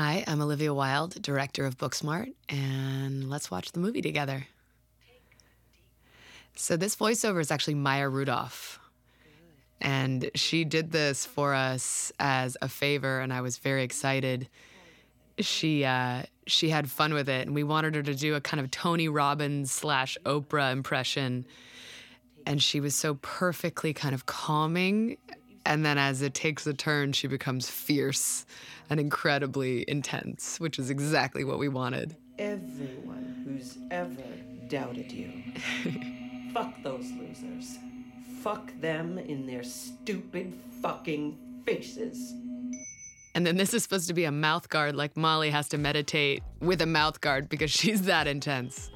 Hi, I'm Olivia Wilde, director of Booksmart, and let's watch the movie together. So, this voiceover is actually Maya Rudolph. And she did this for us as a favor, and I was very excited. She uh, she had fun with it, and we wanted her to do a kind of Tony Robbins slash Oprah impression. And she was so perfectly kind of calming and then as it takes a turn, she becomes fierce and incredibly intense, which is exactly what we wanted. Everyone who's ever doubted you. Fuck those losers. Fuck them in their stupid fucking faces. And then this is supposed to be a mouth guard, like Molly has to meditate with a mouth guard because she's that intense.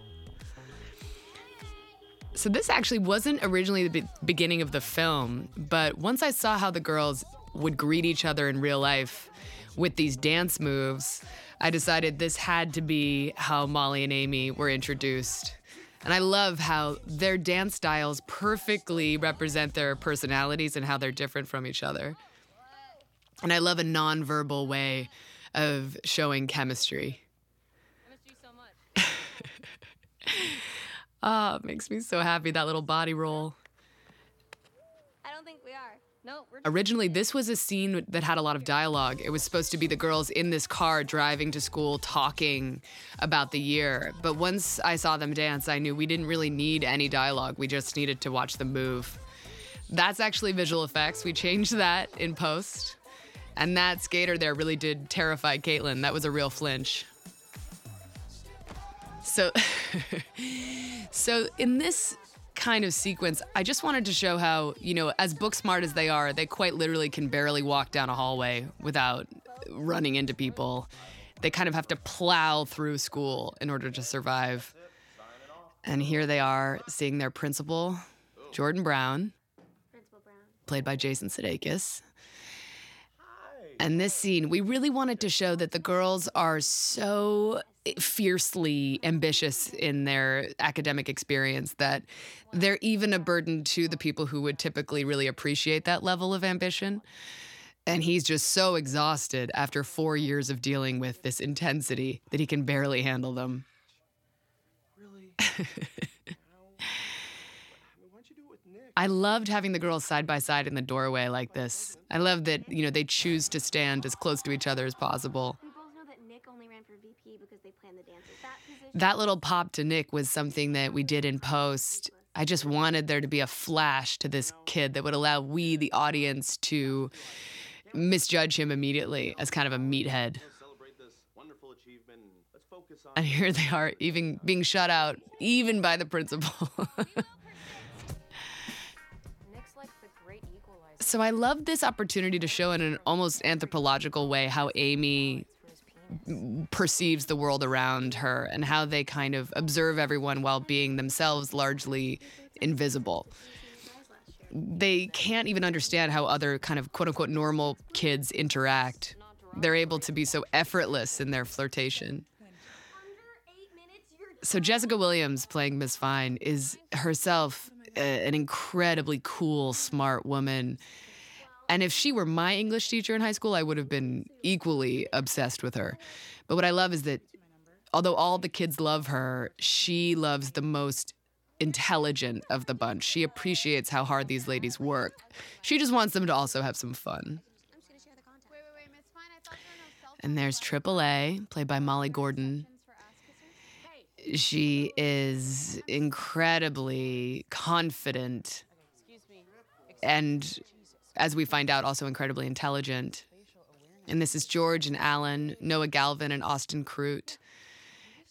So this actually wasn't originally the be- beginning of the film, but once I saw how the girls would greet each other in real life with these dance moves, I decided this had to be how Molly and Amy were introduced. And I love how their dance styles perfectly represent their personalities and how they're different from each other. And I love a nonverbal way of showing chemistry. Ah, it makes me so happy that little body roll. I don't think we are. No, we're Originally, this was a scene that had a lot of dialogue. It was supposed to be the girls in this car driving to school talking about the year. But once I saw them dance, I knew we didn't really need any dialogue. We just needed to watch them move. That's actually visual effects. We changed that in post. And that skater there really did terrify Kaitlyn. That was a real flinch. So, so in this kind of sequence, I just wanted to show how, you know, as book smart as they are, they quite literally can barely walk down a hallway without running into people. They kind of have to plow through school in order to survive. And here they are seeing their principal, Jordan Brown, played by Jason Sudeikis. And this scene, we really wanted to show that the girls are so fiercely ambitious in their academic experience that they're even a burden to the people who would typically really appreciate that level of ambition. And he's just so exhausted after four years of dealing with this intensity that he can barely handle them. I loved having the girls side by side in the doorway like this. I love that, you know, they choose to stand as close to each other as possible. We both know that Nick only ran for VP because they planned the dances. That position. That little pop to Nick was something that we did in post. I just wanted there to be a flash to this kid that would allow we, the audience, to misjudge him immediately as kind of a meathead. celebrate this wonderful achievement. Let's focus on And here they are, even being shut out, even by the principal. Nick's like the great equalizer so I love this opportunity to show in an almost anthropological way how Amy for his penis. Perceives the world around her and how they kind of observe everyone while being themselves largely invisible. They can't even understand how other kind of quote unquote normal kids interact. They're able to be so effortless in their flirtation. So Jessica Williams playing Miss Fine is herself a- an incredibly cool, smart woman. And if she were my English teacher in high school, I would have been equally obsessed with her. But what I love is that although all the kids love her, she loves the most intelligent of the bunch. She appreciates how hard these ladies work. She just wants them to also have some fun. And there's AAA, played by Molly Gordon. She is incredibly confident and, as we find out, also incredibly intelligent. And this is George and Alan, Noah Galvin and Austin Crute,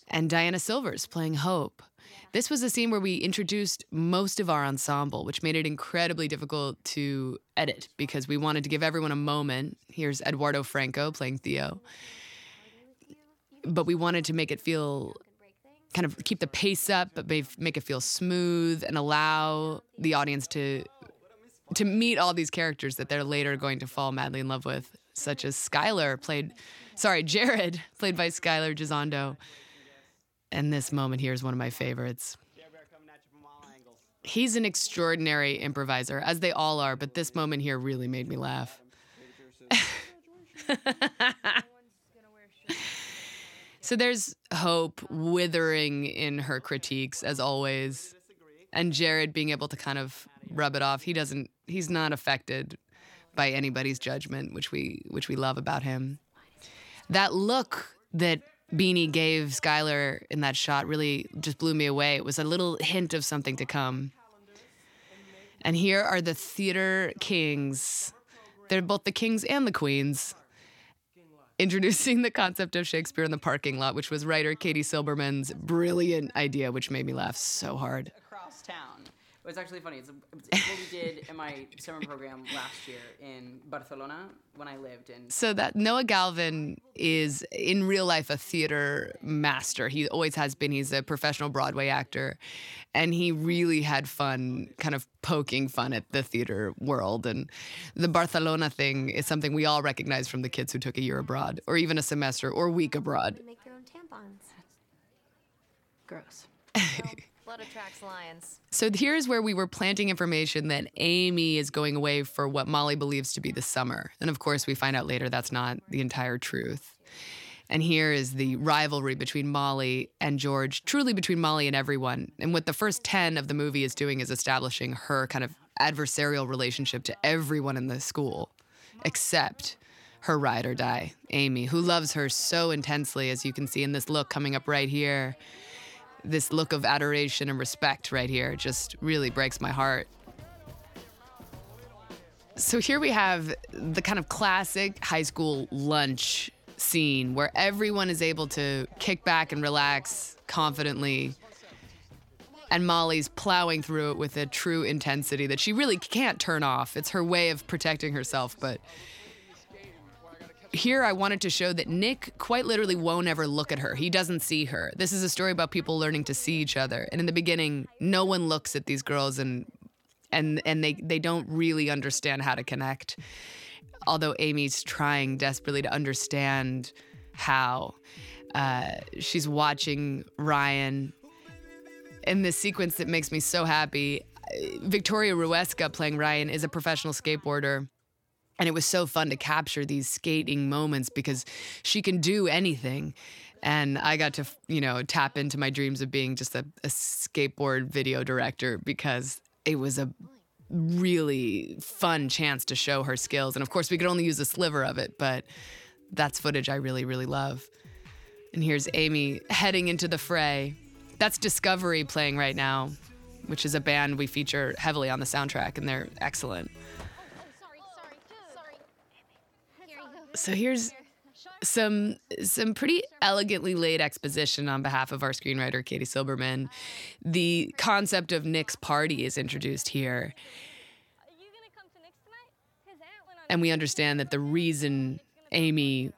and Diana Silvers playing Hope. This was a scene where we introduced most of our ensemble, which made it incredibly difficult to edit because we wanted to give everyone a moment. Here's Eduardo Franco playing Theo. But we wanted to make it feel kind of keep the pace up, but ma- make it feel smooth and allow the audience to to meet all these characters that they're later going to fall madly in love with, such as Skylar, played, sorry, Jared, played by Skylar Gisondo. And this moment here is one of my favorites. He's an extraordinary improviser, as they all are, but this moment here really made me laugh. So there's hope withering in her critiques as always. And Jared being able to kind of rub it off. He doesn't he's not affected by anybody's judgment, which we which we love about him. That look that Beanie gave Skylar in that shot really just blew me away. It was a little hint of something to come. And here are the theater kings. They're both the kings and the queens introducing the concept of Shakespeare in the parking lot, which was writer Katie Silberman's brilliant idea, which made me laugh so hard. Across town. It was actually funny. It's, it's what we did in my summer program last year in Barcelona when I lived in. So that Noah Galvin is in real life a theater master. He always has been. He's a professional Broadway actor, and he really had fun, kind of poking fun at the theater world. And the Barcelona thing is something we all recognize from the kids who took a year abroad, or even a semester or week abroad. They make their own tampons. Gross. Blood attracts lions. So here's where we were planting information that Amy is going away for what Molly believes to be the summer. And of course, we find out later that's not the entire truth. And here is the rivalry between Molly and George, truly between Molly and everyone. And what the first 10 of the movie is doing is establishing her kind of adversarial relationship to everyone in the school, except her ride or die, Amy, who loves her so intensely, as you can see in this look coming up right here this look of adoration and respect right here just really breaks my heart. So here we have the kind of classic high school lunch scene where everyone is able to kick back and relax confidently. And Molly's plowing through it with a true intensity that she really can't turn off. It's her way of protecting herself, but here I wanted to show that Nick quite literally won't ever look at her. He doesn't see her. This is a story about people learning to see each other. And in the beginning, no one looks at these girls and and and they they don't really understand how to connect. Although Amy's trying desperately to understand how. Uh, she's watching Ryan in this sequence that makes me so happy. Victoria Ruesga playing Ryan is a professional skateboarder. And it was so fun to capture these skating moments because she can do anything. And I got to, you know, tap into my dreams of being just a, a skateboard video director because it was a really fun chance to show her skills. And of course, we could only use a sliver of it, but that's footage I really, really love. And here's Amy heading into the fray. That's Discovery playing right now, which is a band we feature heavily on the soundtrack, and they're excellent. Sorry, sorry, sorry. Here you go. So here's some some pretty elegantly laid exposition on behalf of our screenwriter Katie Silberman. The concept of Nick's party is introduced here, and we understand that the reason Amy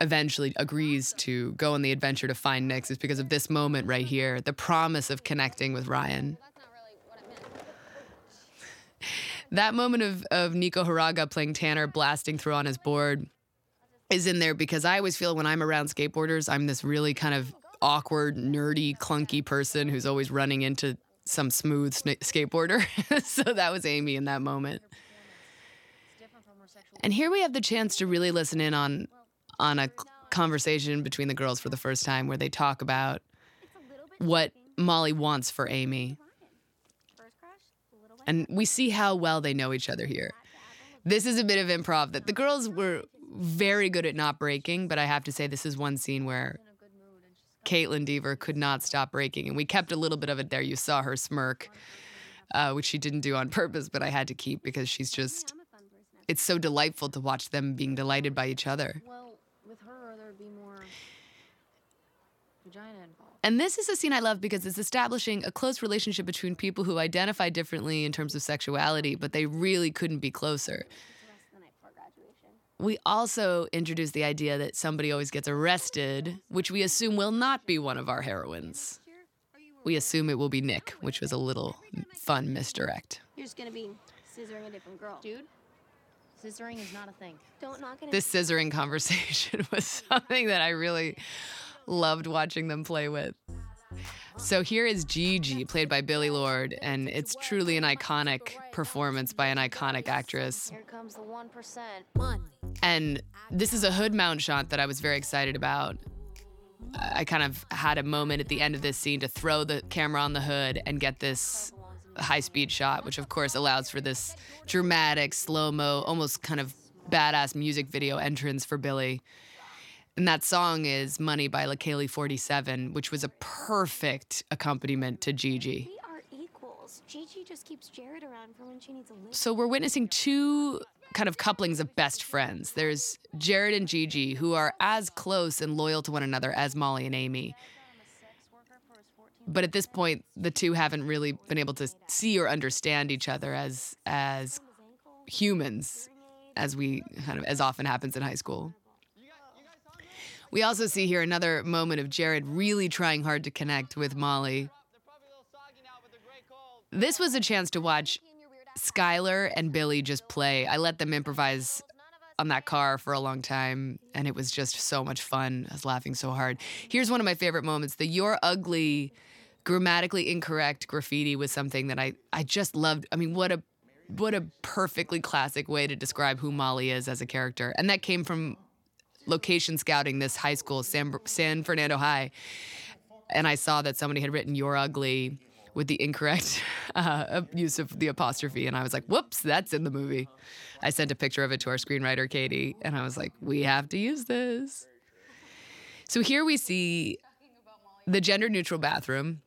eventually agrees to go on the adventure to find Nick's is because of this moment right here, the promise of connecting with Ryan. That moment of, of Nico Hiraga playing Tanner blasting through on his board is in there because I always feel when I'm around skateboarders, I'm this really kind of awkward, nerdy, clunky person who's always running into some smooth sna- skateboarder. so that was Amy in that moment. And here we have the chance to really listen in on on a conversation between the girls for the first time where they talk about what Molly wants for Amy. And we see how well they know each other here. This is a bit of improv that the girls were very good at not breaking, but I have to say this is one scene where Kaitlyn Dever could not stop breaking, and we kept a little bit of it there. You saw her smirk, uh, which she didn't do on purpose, but I had to keep because she's just. It's so delightful to watch them being delighted by each other. Well, with her, there'd be more vagina involved. And this is a scene I love because it's establishing a close relationship between people who identify differently in terms of sexuality, but they really couldn't be closer. the night before graduation. We also introduce the idea that somebody always gets arrested, which we assume will not be one of our heroines. We assume it will be Nick, which was a little fun misdirect. You're just gonna be scissoring a different girl. Dude, scissoring is not a thing. Don't knock it. This scissoring conversation was something that I really loved watching them play with. So here is Gigi, played by Billie Lourd, and it's truly an iconic performance by an iconic actress. Here comes the 1%. Money. And this is a hood mount shot that I was very excited about. I kind of had a moment at the end of this scene to throw the camera on the hood and get this high speed shot, which of course allows for this dramatic, slow mo, almost kind of badass music video entrance for Billie. And that song is Money by Leikeli47, which was a perfect accompaniment to Gigi. Gigi just keeps Jared around for when she needs a lift. So we're witnessing two kind of couplings of best friends. There's Jared and Gigi, who are as close and loyal to one another as Molly and Amy. But at this point, the two haven't really been able to see or understand each other as as humans, as we kind of as often happens in high school. We also see here another moment of Jared really trying hard to connect with Molly. This was a chance to watch Skylar and Billie just play. I let them improvise on that car for a long time, and it was just so much fun. I was laughing so hard. Here's one of my favorite moments the You're Ugly, grammatically incorrect graffiti was something that I, I just loved. I mean, what a what a perfectly classic way to describe who Molly is as a character. And that came from location scouting this high school, San, San Fernando High. And I saw that somebody had written You're Ugly with the incorrect uh, use of the apostrophe. And I was like, whoops, that's in the movie. I sent a picture of it to our screenwriter, Katie, and I was like, we have to use this. So here we see the gender neutral bathroom,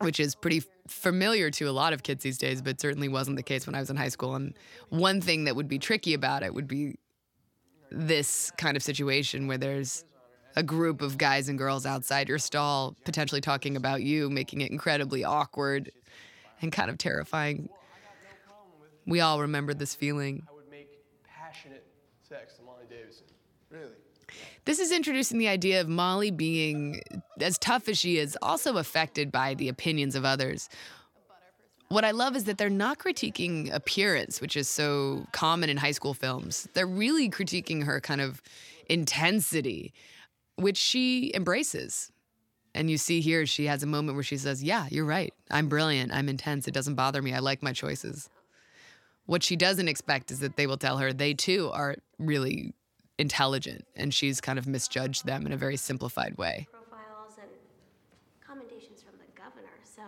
which is pretty familiar to a lot of kids these days, but certainly wasn't the case when I was in high school. And one thing that would be tricky about it would be this kind of situation where there's a group of guys and girls outside your stall potentially talking about you, making it incredibly awkward and kind of terrifying. We all remember this feeling. I would make passionate sex to Molly Davidson. Really? This is introducing the idea of Molly being, as tough as she is, also affected by the opinions of others. What I love is that they're not critiquing appearance, which is so common in high school films. They're really critiquing her kind of intensity, which she embraces. And you see here, she has a moment where she says, Yeah, you're right. I'm brilliant. I'm intense. It doesn't bother me. I like my choices. What she doesn't expect is that they will tell her they too are really intelligent, and she's kind of misjudged them in a very simplified way. Profiles and commendations from the governor. So,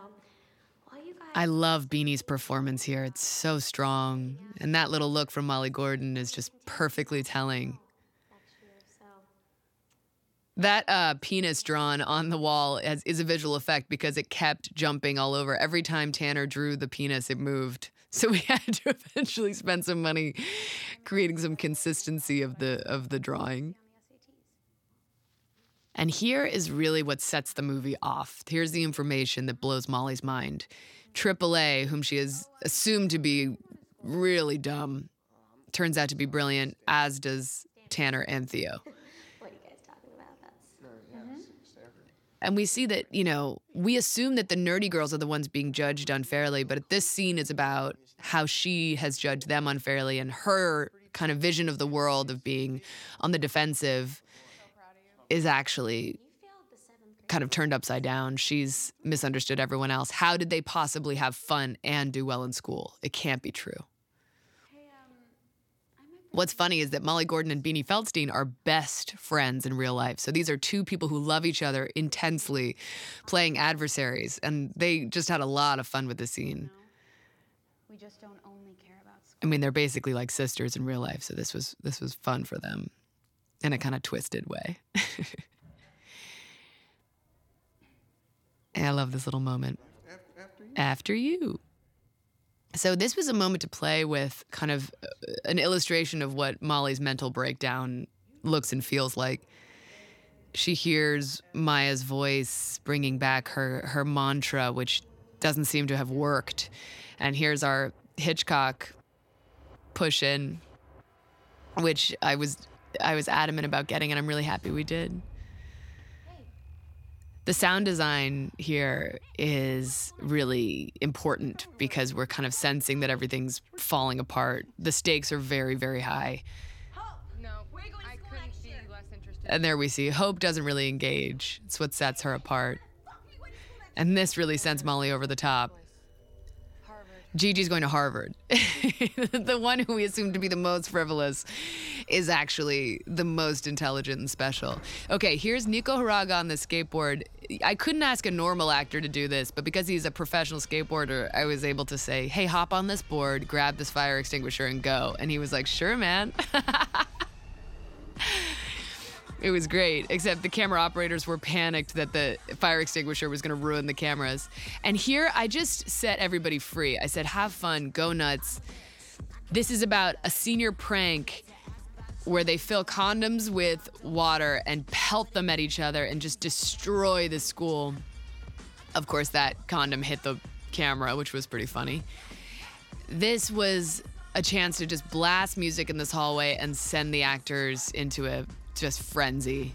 you guys. I love Beanie's performance here. It's so strong. And that little look from Molly Gordon is just perfectly telling. That uh, penis drawn on the wall has, is a visual effect because it kept jumping all over. Every time Tanner drew the penis, it moved. So we had to eventually spend some money creating some consistency of the of the drawing. And here is really what sets the movie off. Here's the information that blows Molly's mind. AAA, whom she has assumed to be really dumb, turns out to be brilliant, as does Tanner and Theo. What are you guys talking about? That's. And we see that, you know, we assume that the nerdy girls are the ones being judged unfairly, but this scene is about how she has judged them unfairly and her kind of vision of the world of being on the defensive is actually kind of turned upside down. She's misunderstood everyone else. How did they possibly have fun and do well in school? It can't be true. What's funny is that Molly Gordon and Beanie Feldstein are best friends in real life. So these are two people who love each other intensely, playing adversaries, and they just had a lot of fun with the scene. We just don't only care about school. I mean, they're basically like sisters in real life, so this was this was fun for them in a kind of twisted way. and I love this little moment. After you. So this was a moment to play with kind of uh, an illustration of what Molly's mental breakdown looks and feels like. She hears Maya's voice bringing back her her mantra, which doesn't seem to have worked. And here's our Hitchcock push in, which I was I was adamant about getting, and I'm really happy we did. The sound design here is really important because we're kind of sensing that everything's falling apart. The stakes are very, very high. No, I couldn't be less interested. And there we see Hope doesn't really engage. It's what sets her apart. And this really sends Molly over the top. Gigi's going to Harvard. the one who we assume to be the most frivolous is actually the most intelligent and special. Okay, here's Nico Hiraga on the skateboard. I couldn't ask a normal actor to do this, but because he's a professional skateboarder, I was able to say, hey, hop on this board, grab this fire extinguisher, and go. And he was like, sure, man. It was great, except the camera operators were panicked that the fire extinguisher was going to ruin the cameras. And here I just set everybody free. I said, have fun, go nuts. This is about a senior prank where they fill condoms with water and pelt them at each other and just destroy the school. Of course, that condom hit the camera, which was pretty funny. This was a chance to just blast music in this hallway and send the actors into a just frenzy.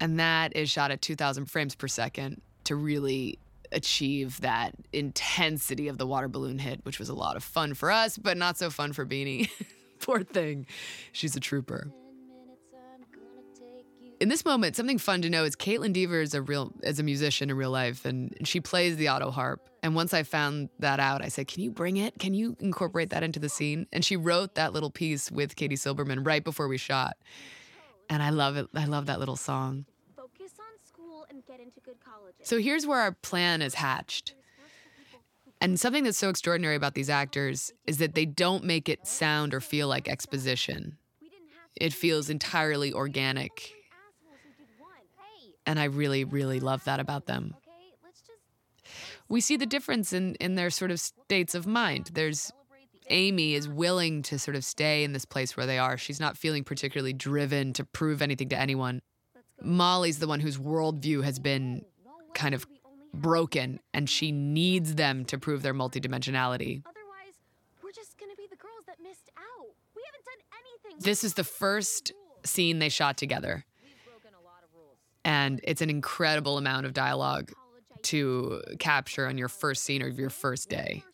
And that is shot at 2,000 frames per second to really achieve that intensity of the water balloon hit, which was a lot of fun for us, but not so fun for Beanie. Poor thing. She's a trooper. In this moment, something fun to know is Kaitlyn Dever is a real is a musician in real life, and she plays the auto harp. And once I found that out, I said, "Can you bring it? Can you incorporate that into the scene?" And she wrote that little piece with Katie Silberman right before we shot, and I love it. I love that little song. Focus on school and get into good colleges. So here's where our plan is hatched. And something that's so extraordinary about these actors is that they don't make it sound or feel like exposition. It feels entirely organic. Assholes who did one. Hey, And I really, really love that about them. We see the difference in, in their sort of states of mind. There's Amy is willing to sort of stay in this place where they are. She's not feeling particularly driven to prove anything to anyone. Molly's the one whose worldview has been kind of broken, and she needs them to prove their multidimensionality. This is the first scene they shot together. And it's an incredible amount of dialogue to capture on your first scene or your first day.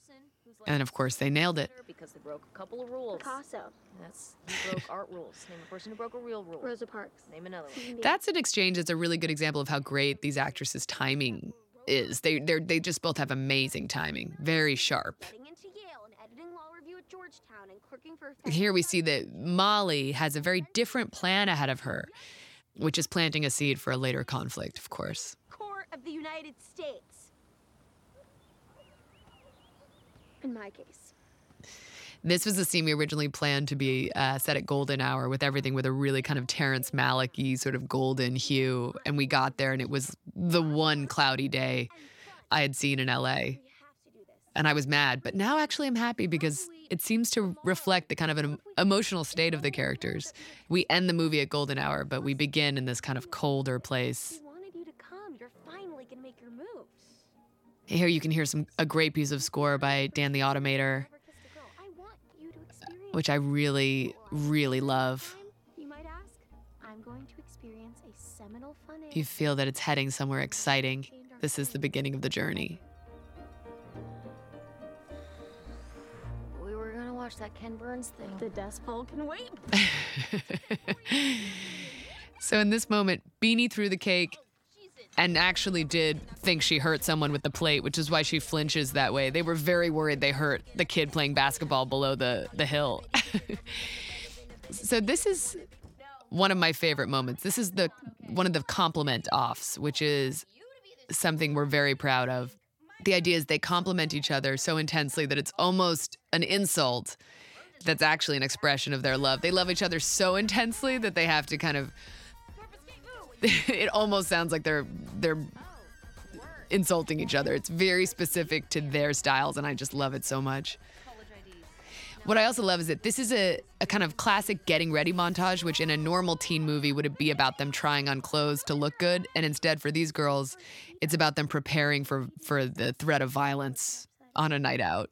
And of course, they nailed it. because they broke a couple of rules. Picasso, That's who broke art rules. Name a person who broke a real rule. Rosa Parks. Name another one. That's an exchange that's a really good example of how great these actresses' timing is. They they they just both have amazing timing, very sharp. Getting into Yale and editing law review at Georgetown and clerking for. Here we see that Molly has a very different plan ahead of her, which is planting a seed for a later conflict, of course. Court of the United States. In my case. This was a scene we originally planned to be uh, set at golden hour with everything with a really kind of Terrence Malick sort of golden hue. And we got there and it was the one cloudy day I had seen in LA. We have to do this. And I was mad, but now actually I'm happy because it seems to reflect the kind of an emotional state of the characters. We end the movie at golden hour, but we begin in this kind of colder place. We wanted you to come. You're finally gonna make your moves. Here you can hear some a great piece of score by Dan the Automator, Never kissed a girl. I want you to experience. which I really, really love. You might ask. I'm going to experience a seminal fun. You feel that it's heading somewhere exciting. This is the beginning of the journey. Were watch that Ken Burns thing. The Dust Bowl can wait. So in this moment, Beanie threw the cake and actually did think she hurt someone with the plate, which is why she flinches that way. They were very worried they hurt the kid playing basketball below the, the hill. so this is one of my favorite moments. This is the one of the compliment offs, which is something we're very proud of. The idea is they compliment each other so intensely that it's almost an insult that's actually an expression of their love. They love each other so intensely that they have to kind of it almost sounds like they're they're insulting each other. It's very specific to their styles and I just love it so much. What I also love is that this is a, a kind of classic getting ready montage, which in a normal teen movie would be about them trying on clothes to look good. And instead, for these girls, it's about them preparing for, for the threat of violence on a night out.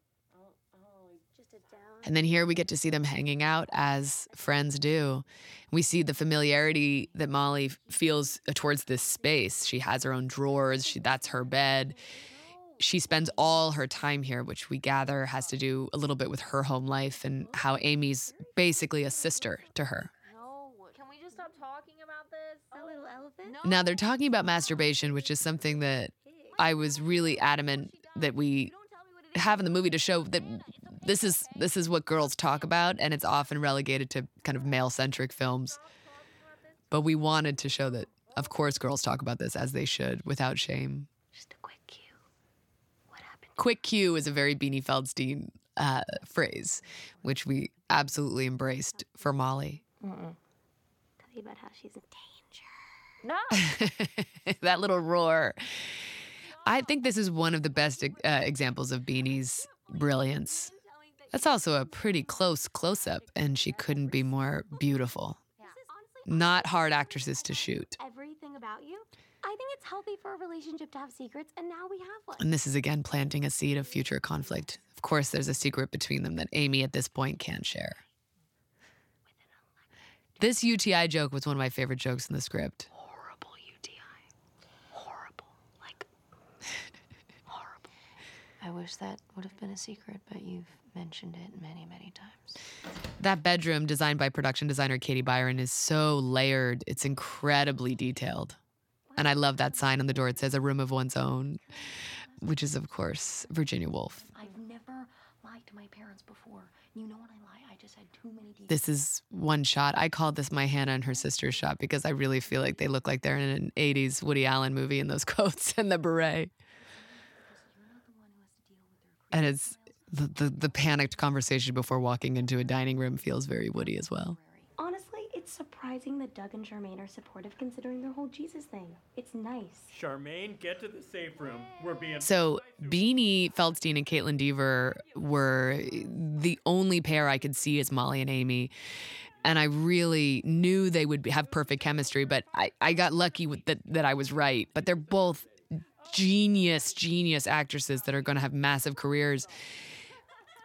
And then here we get to see them hanging out as friends do. We see the familiarity that Molly feels towards this space. She has her own drawers, she, that's her bed. She spends all her time here, which we gather has to do a little bit with her home life and how Amy's basically a sister to her. No, can we just stop talking about this? That little elephant. Now they're talking about masturbation, which is something that I was really adamant that we have in the movie to show that this is this is what girls talk about, and it's often relegated to kind of male centric films. But we wanted to show that, of course, girls talk about this as they should, without shame. Just a quick cue. What happened? Quick cue is a very Beanie Feldstein uh, phrase, which we absolutely embraced for Molly. Tell you about how she's in danger. No. that little roar. I think this is one of the best uh, examples of Beanie's brilliance. That's also a pretty close close up, and she couldn't be more beautiful. This is honestly Not hard actresses to shoot. everything about you. I think it's healthy for a relationship to have secrets, and now we have one. And this is again planting a seed of future conflict. Of course, there's a secret between them that Amy at this point can't share. This UTI joke was one of my favorite jokes in the script. Horrible UTI. Horrible. Like, horrible. I wish that would have been a secret, but you've mentioned it many, many times. That bedroom, designed by production designer Katie Byron, is so layered. It's incredibly detailed. And I love that sign on the door. It says a room of one's own, which is, of course, Virginia Woolf. I've never lied to my parents before. You know when I lie, I just had too many details. This is one shot. I called this my Hannah and her sister shot because I really feel like they look like they're in an 80s Woody Allen movie in those coats and the beret. And it's the, the, the panicked conversation before walking into a dining room feels very Woody as well. Honestly, it's surprising that Doug and Charmaine are supportive considering their whole Jesus thing. It's nice. Charmaine, get to the safe room. We're being. So Beanie Feldstein and Kaitlyn Dever were the only pair I could see as Molly and Amy. And I really knew they would have perfect chemistry, but I, I got lucky with that, that I was right. But they're both genius, genius actresses that are going to have massive careers.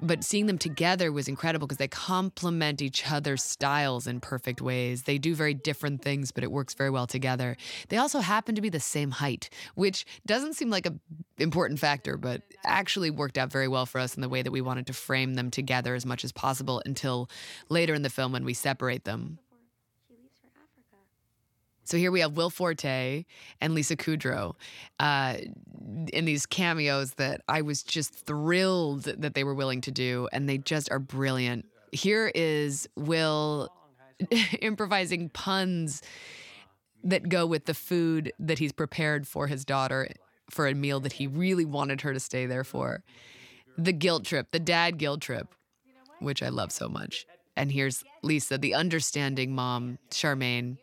But seeing them together was incredible because they complement each other's styles in perfect ways. They do very different things, but it works very well together. They also happen to be the same height, which doesn't seem like a important factor, but actually worked out very well for us in the way that we wanted to frame them together as much as possible until later in the film when we separate them. She leaves for Africa. So here we have Will Forte and Lisa Kudrow uh, in these cameos that I was just thrilled that they were willing to do, and they just are brilliant. Here is Will improvising puns that go with the food that he's prepared for his daughter for a meal that he really wanted her to stay there for. The guilt trip, the dad guilt trip, which I love so much. And here's Lisa, the understanding mom, Charmaine.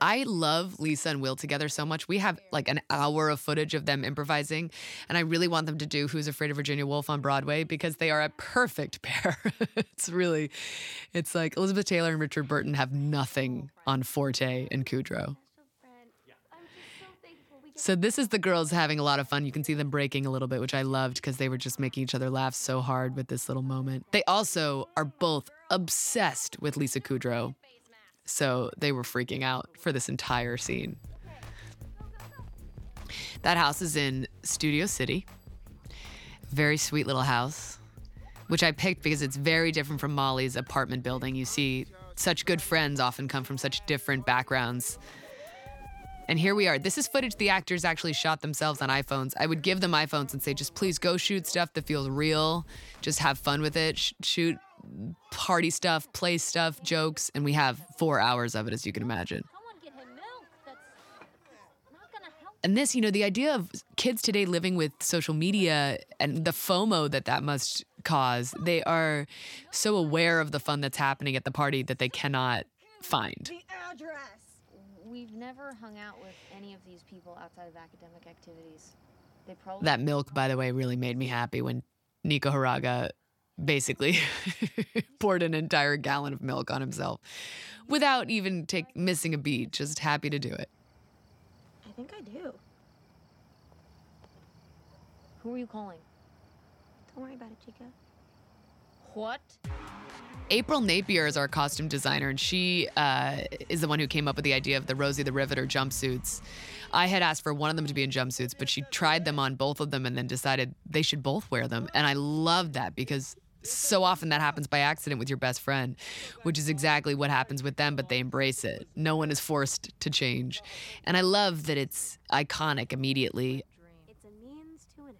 I love Lisa and Will together so much. We have like an hour of footage of them improvising, and I really want them to do Who's Afraid of Virginia Woolf on Broadway because they are a perfect pair. it's really, it's like Elizabeth Taylor and Richard Burton have nothing on Forte and Kudrow. Friend, I'm just so thankful we get So this is the girls having a lot of fun. You can see them breaking a little bit, which I loved because they were just making each other laugh so hard with this little moment. They also are both obsessed with Lisa Kudrow. So they were freaking out for this entire scene. That house is in Studio City. Very sweet little house, which I picked because it's very different from Molly's apartment building. You see, such good friends often come from such different backgrounds. And here we are. This is footage the actors actually shot themselves on iPhones. I would give them iPhones and say, just please go shoot stuff that feels real. Just have fun with it. Sh- shoot party stuff, play stuff, jokes. And we have four hours of it, as you can imagine. Someone get him milk. That's not gonna help. And this, you know, the idea of kids today living with social media and the FOMO that that must cause, they are so aware of the fun that's happening at the party that they cannot find. We've never hung out with any of these people outside of academic activities. They probably That milk, by the way, really made me happy when Nico Hiraga basically poured an entire gallon of milk on himself without even take missing a beat, just happy to do it. I think I do. Who are you calling? Don't worry about it, Chica. What? April Napier is our costume designer, and she uh, is the one who came up with the idea of the Rosie the Riveter jumpsuits. I had asked for one of them to be in jumpsuits, but she tried them on both of them and then decided they should both wear them. And I love that because so often that happens by accident with your best friend, which is exactly what happens with them, but they embrace it. No one is forced to change. And I love that it's iconic immediately.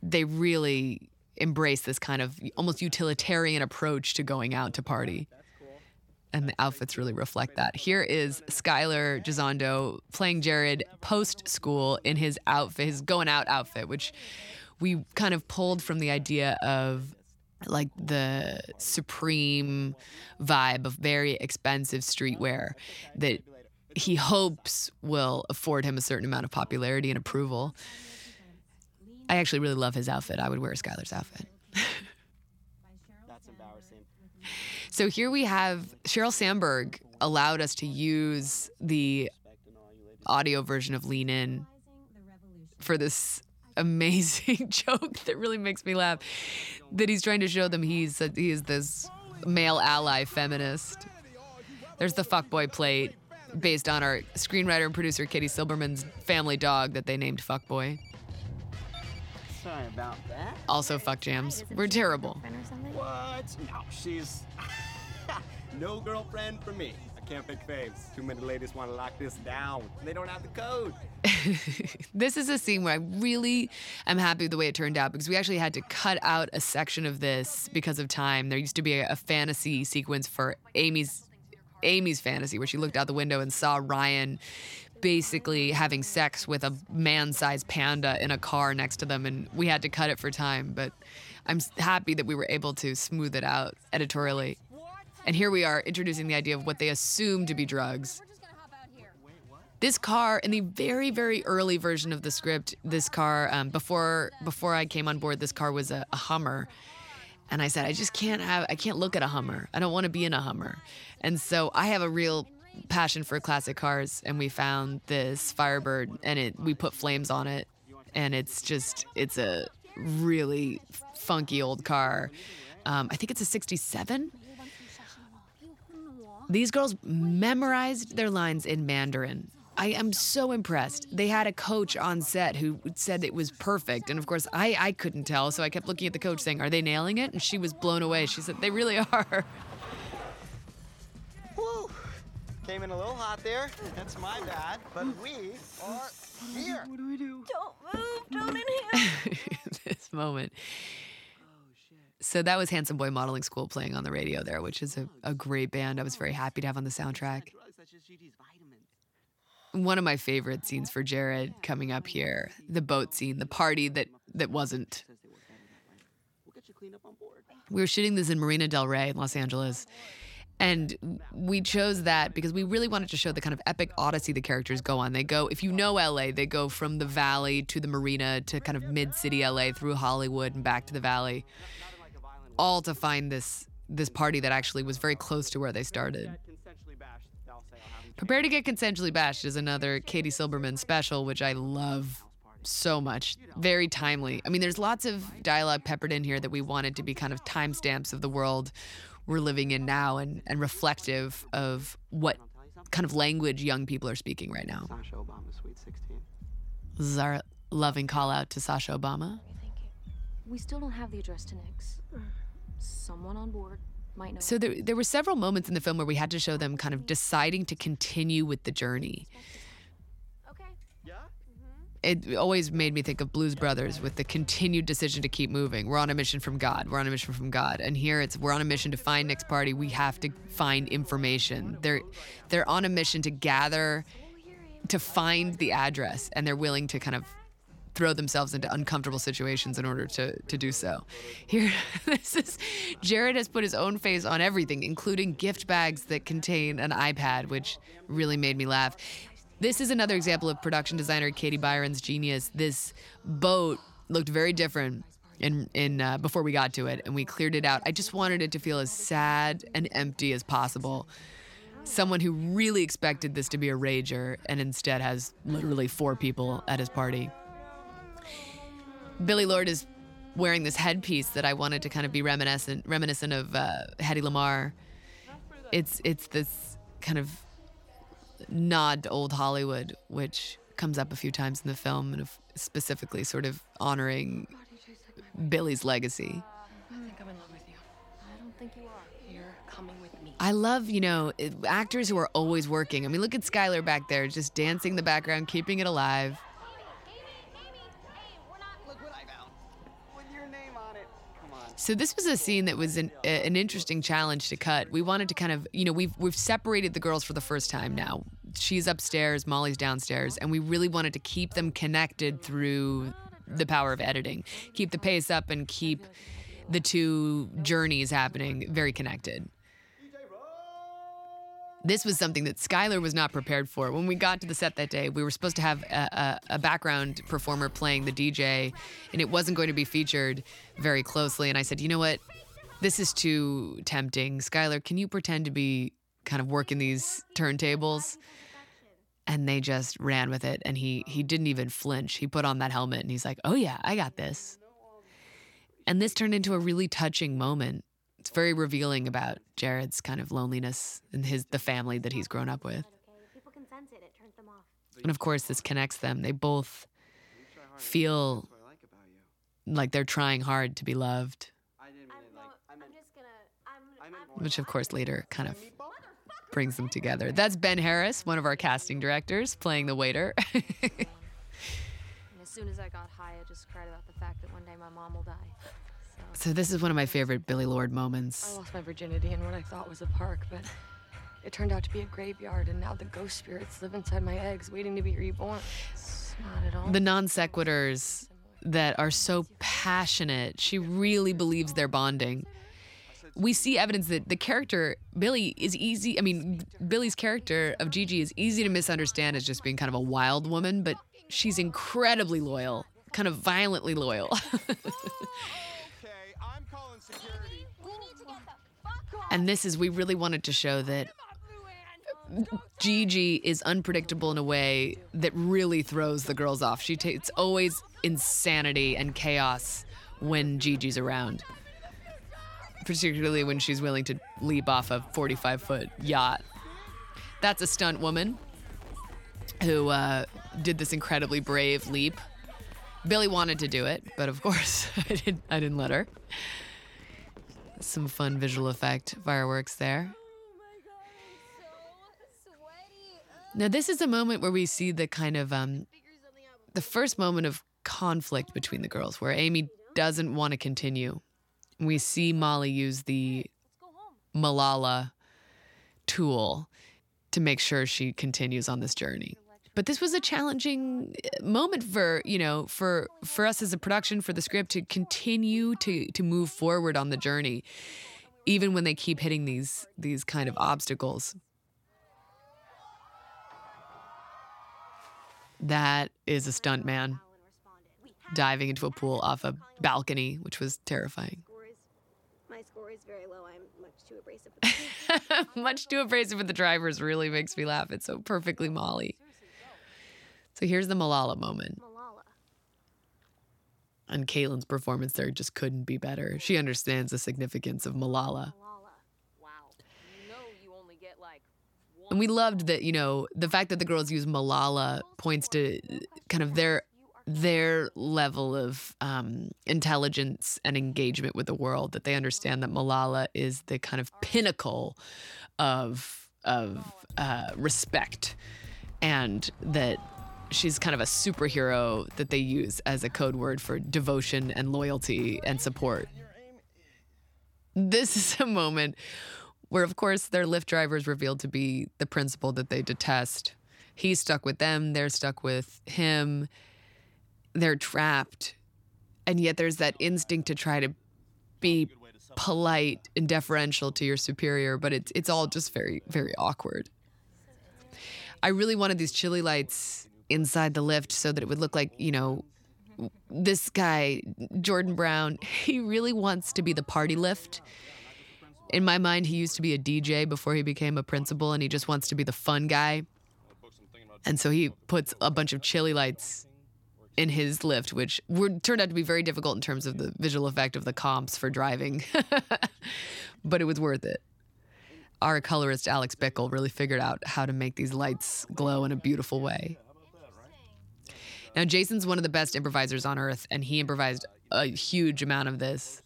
They really embrace this kind of almost utilitarian approach to going out to party. And the outfits really reflect that. Here is Skylar Gisondo playing Jared post school in his outfit, his going out outfit, which we kind of pulled from the idea of like the supreme vibe of very expensive streetwear that he hopes will afford him a certain amount of popularity and approval. I actually really love his outfit. I would wear Skylar's outfit. That's embarrassing. So here we have Sheryl Sandberg allowed us to use the audio version of Lean In for this amazing joke that really makes me laugh. That he's trying to show them he's a, he is this male ally feminist. There's the fuckboy plate based on our screenwriter and producer Katie Silberman's family dog that they named Fuckboy. Sorry about that. Also fuck jams. We're terrible. What? No, she's no girlfriend for me. Can't pick faves. Too many ladies want to lock this down. They don't have the code. this is a scene where I really am happy with the way it turned out because we actually had to cut out a section of this because of time. There used to be a, a fantasy sequence for Amy's Amy's fantasy where she looked out the window and saw Ryan basically having sex with a man-sized panda in a car next to them and we had to cut it for time, but I'm happy that we were able to smooth it out editorially. And here we are introducing the idea of what they assume to be drugs. This car, in the very, very early version of the script, this car, um, before before I came on board, this car was a, a Hummer, and I said, I just can't have, I can't look at a Hummer. I don't want to be in a Hummer, and so I have a real passion for classic cars, and we found this Firebird, and it, we put flames on it, and it's just, it's a really funky old car. Um, I think it's a '67. These girls memorized their lines in Mandarin. I am so impressed. They had a coach on set who said it was perfect. And of course, I, I couldn't tell. So I kept looking at the coach saying, Are they nailing it? And she was blown away. She said, They really are. Woo! Came in a little hot there. That's my bad. But we are here. What do we do? Don't move. Don't inhale. this moment. So that was Handsome Boy Modeling School playing on the radio there, which is a, a great band. I was very happy to have on the soundtrack. One of my favorite scenes for Jared coming up here, the boat scene, the party that that wasn't. We were shooting this in Marina Del Rey in Los Angeles. And we chose that because we really wanted to show the kind of epic odyssey the characters go on. They go, if you know LA, they go from the valley to the marina to kind of mid city LA through Hollywood and back to the valley, all to find this this party that actually was very close to where they started. Prepare to Get Consensually Bashed is another Katie Silberman special, which I love so much. Very timely. I mean, there's lots of dialogue peppered in here that we wanted to be kind of timestamps of the world we're living in now and, and reflective of what kind of language young people are speaking right now. Sasha Obama, Sweet 16. This is our loving call out to Sasha Obama. We still don't have the address to Nick's. Someone on board might know. So there, there were several moments in the film where we had to show them kind of deciding to continue with the journey. Okay. Yeah. It always made me think of Blues Brothers with the continued decision to keep moving. We're on a mission from God. We're on a mission from God. And here it's we're on a mission to find Nick's party. We have to find information. They're they're on a mission to gather to find the address and they're willing to kind of throw themselves into uncomfortable situations in order to to do so. Here this is Jared has put his own face on everything, including gift bags that contain an iPad, which really made me laugh. This is another example of production designer Katie Byron's genius. This boat looked very different in in uh, before we got to it, and we cleared it out. I just wanted it to feel as sad and empty as possible. Someone who really expected this to be a rager and instead has literally four people at his party. Billie Lourd is wearing this headpiece that I wanted to kind of be reminiscent reminiscent of uh, Hedy Lamarr. It's it's this kind of nod to old Hollywood, which comes up a few times in the film, and specifically sort of honoring Billie's legacy. I think I'm in love with you. I don't think you are. You're coming with me. I love, you know, actors who are always working. I mean, look at Skylar back there, just dancing in the background, keeping it alive. So this was a scene that was an, an interesting challenge to cut. We wanted to kind of, you know, we've we've separated the girls for the first time now. She's upstairs, Molly's downstairs, and we really wanted to keep them connected through the power of editing. Keep the pace up and keep the two journeys happening very connected. This was something that Skylar was not prepared for. When we got to the set that day, we were supposed to have a, a, a background performer playing the DJ, and it wasn't going to be featured very closely. And I said, you know what? This is too tempting. Skylar, can you pretend to be kind of working these turntables? And they just ran with it, and he he didn't even flinch. He put on that helmet, and he's like, "Oh yeah, I got this." And this turned into a really touching moment. It's very revealing about Jared's kind of loneliness and his the family that he's grown up with. People can sense it. It turns them off. And of course, this connects them. They both feel like they're trying hard to be loved, which of course later kind of brings them together. That's Ben Harris, one of our casting directors, playing the waiter. As soon as I got high, I just cried about the fact that one day my mom will die. So this is one of my favorite Billie Lourd moments. I lost my virginity in what I thought was a park, but it turned out to be a graveyard, and now the ghost spirits live inside my eggs, waiting to be reborn. It's not at all. The non sequiturs that are so passionate. She really believes they're bonding. We see evidence that the character, Billie, is easy. I mean, Billie's character of Gigi is easy to misunderstand as just being kind of a wild woman, but she's incredibly loyal, kind of violently loyal. and this is, we really wanted to show that Gigi is unpredictable in a way that really throws the girls off. She ta- it's always insanity and chaos when Gigi's around. Particularly when she's willing to leap off a 45 foot yacht. That's a stunt woman who uh, did this incredibly brave leap. Billie wanted to do it, but of course I didn't, I didn't let her. Some fun visual effect fireworks there. Now, this is a moment where we see the kind of um, the first moment of conflict between the girls, where Amy doesn't want to continue. We see Molly use the Malala tool to make sure she continues on this journey. But this was a challenging uh, moment for you know for for us as a production for the script to continue to to move forward on the journey, even when they keep hitting these these kind of obstacles. That is a stunt man diving into a pool off a balcony, which was terrifying. My score is very low. I'm much too abrasive. Much too abrasive with the drivers really makes me laugh. It's so perfectly Molly. So here's the Malala moment. And Kaitlyn's performance there just couldn't be better. She understands the significance of Malala. And we loved that, you know, the fact that the girls use Malala points to kind of their their level of um, intelligence and engagement with the world. That they understand that Malala is the kind of pinnacle of of uh, respect, and that she's kind of a superhero that they use as a code word for devotion and loyalty and support. This is a moment where, of course, their Lyft driver is revealed to be the principal that they detest. He's stuck with them, they're stuck with him, they're trapped. And yet there's that instinct to try to be polite and deferential to your superior, but it's, it's all just very, very awkward. I really wanted these chili lights inside the lift so that it would look like, you know, this guy, Jordan Brown, he really wants to be the party lift. In my mind, he used to be a DJ before he became a principal, and he just wants to be the fun guy. And so he puts a bunch of chili lights in his lift, which were, turned out to be very difficult in terms of the visual effect of the comps for driving. but it was worth it. Our colorist, Alex Bickel, really figured out how to make these lights glow in a beautiful way. Now, Jason's one of the best improvisers on earth, and he improvised a huge amount of this,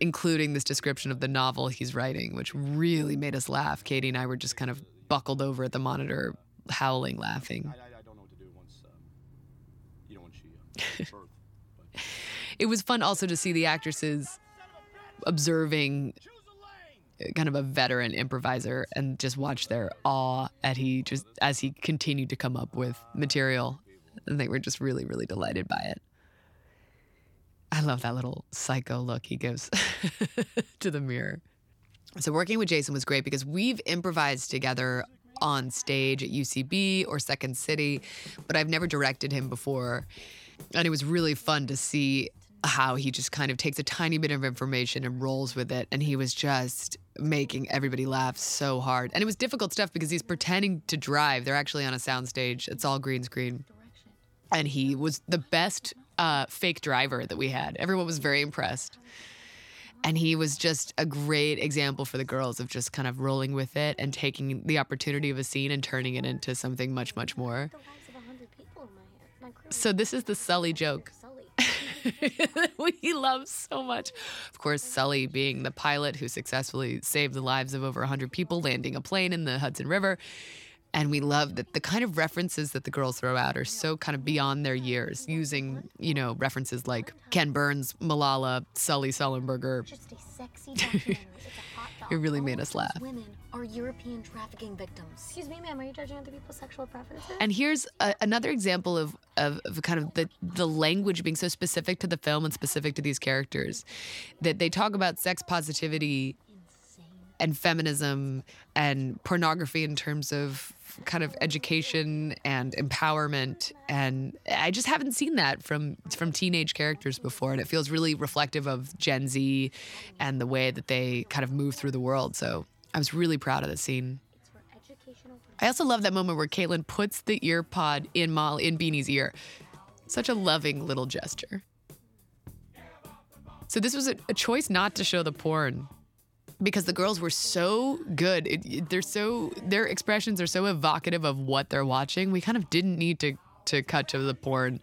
including this description of the novel he's writing, which really made us laugh. Katie and I were just kind of buckled over at the monitor, howling, laughing. it was fun also to see the actresses observing kind of a veteran improviser and just watch their awe at he just as he continued to come up with material. And they were just really, really delighted by it. I love that little psycho look he gives to the mirror. So working with Jason was great because we've improvised together on stage at UCB or Second City, but I've never directed him before. And it was really fun to see how he just kind of takes a tiny bit of information and rolls with it. And he was just making everybody laugh so hard. And it was difficult stuff because he's pretending to drive. They're actually on a soundstage, it's all green screen. And he was the best uh, fake driver that we had. Everyone was very impressed. And he was just a great example for the girls of just kind of rolling with it and taking the opportunity of a scene and turning it into something much, much more. So, this is the Sully joke. we love so much. Of course, Sully being the pilot who successfully saved the lives of over 100 people landing a plane in the Hudson River. And we love that the kind of references that the girls throw out are so kind of beyond their years, using, you know, references like Ken Burns, Malala, Sully Sullenberger. Just a sexy documentary. it's a hot dog. It really made us laugh. Women are European trafficking victims. Excuse me, ma'am, are you judging other people's sexual preferences? And here's a, another example of, of, of kind of the, the language being so specific to the film and specific to these characters that they talk about sex positivity and feminism and pornography in terms of kind of education and empowerment and I just haven't seen that from from teenage characters before and it feels really reflective of Gen Z and the way that they kind of move through the world so I was really proud of the scene. I also love that moment where Kaitlyn puts the ear pod in Molly in Beanie's ear. Such a loving little gesture. So this was a, a choice not to show the porn because the girls were so good. It, it- they're so their expressions are so evocative of what they're watching. We kind of didn't need to to cut to the porn.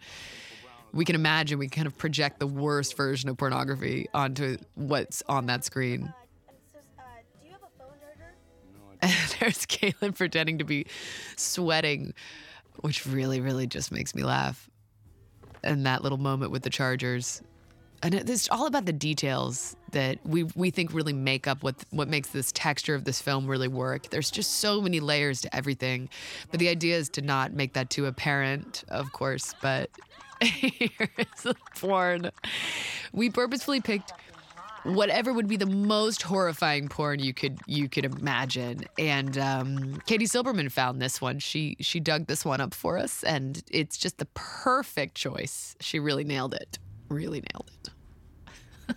We can imagine we kind of project the worst version of pornography onto what's on that screen. And there's Kaitlyn pretending to be sweating, which really, really just makes me laugh. And that little moment with the Chargers. And it's all about the details that we we think really make up what what makes this texture of this film really work. There's just so many layers to everything. But the idea is to not make that too apparent, of course. But here is the porn. We purposefully picked whatever would be the most horrifying porn you could you could imagine. And um, Katie Silberman found this one. She she dug this one up for us, and it's just the perfect choice. She really nailed it. Really nailed it.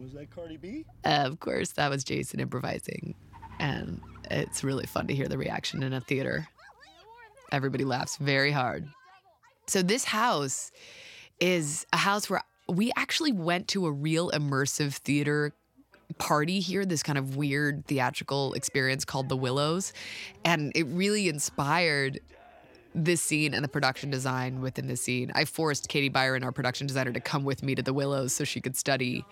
Was that Cardi B? Of course, that was Jason improvising, and it's really fun to hear the reaction in a theater. Everybody laughs very hard. So this house is a house where we actually went to a real immersive theater party here, this kind of weird theatrical experience called The Willows. And it really inspired this scene and the production design within the scene. I forced Katie Byron, our production designer, to come with me to The Willows so she could study.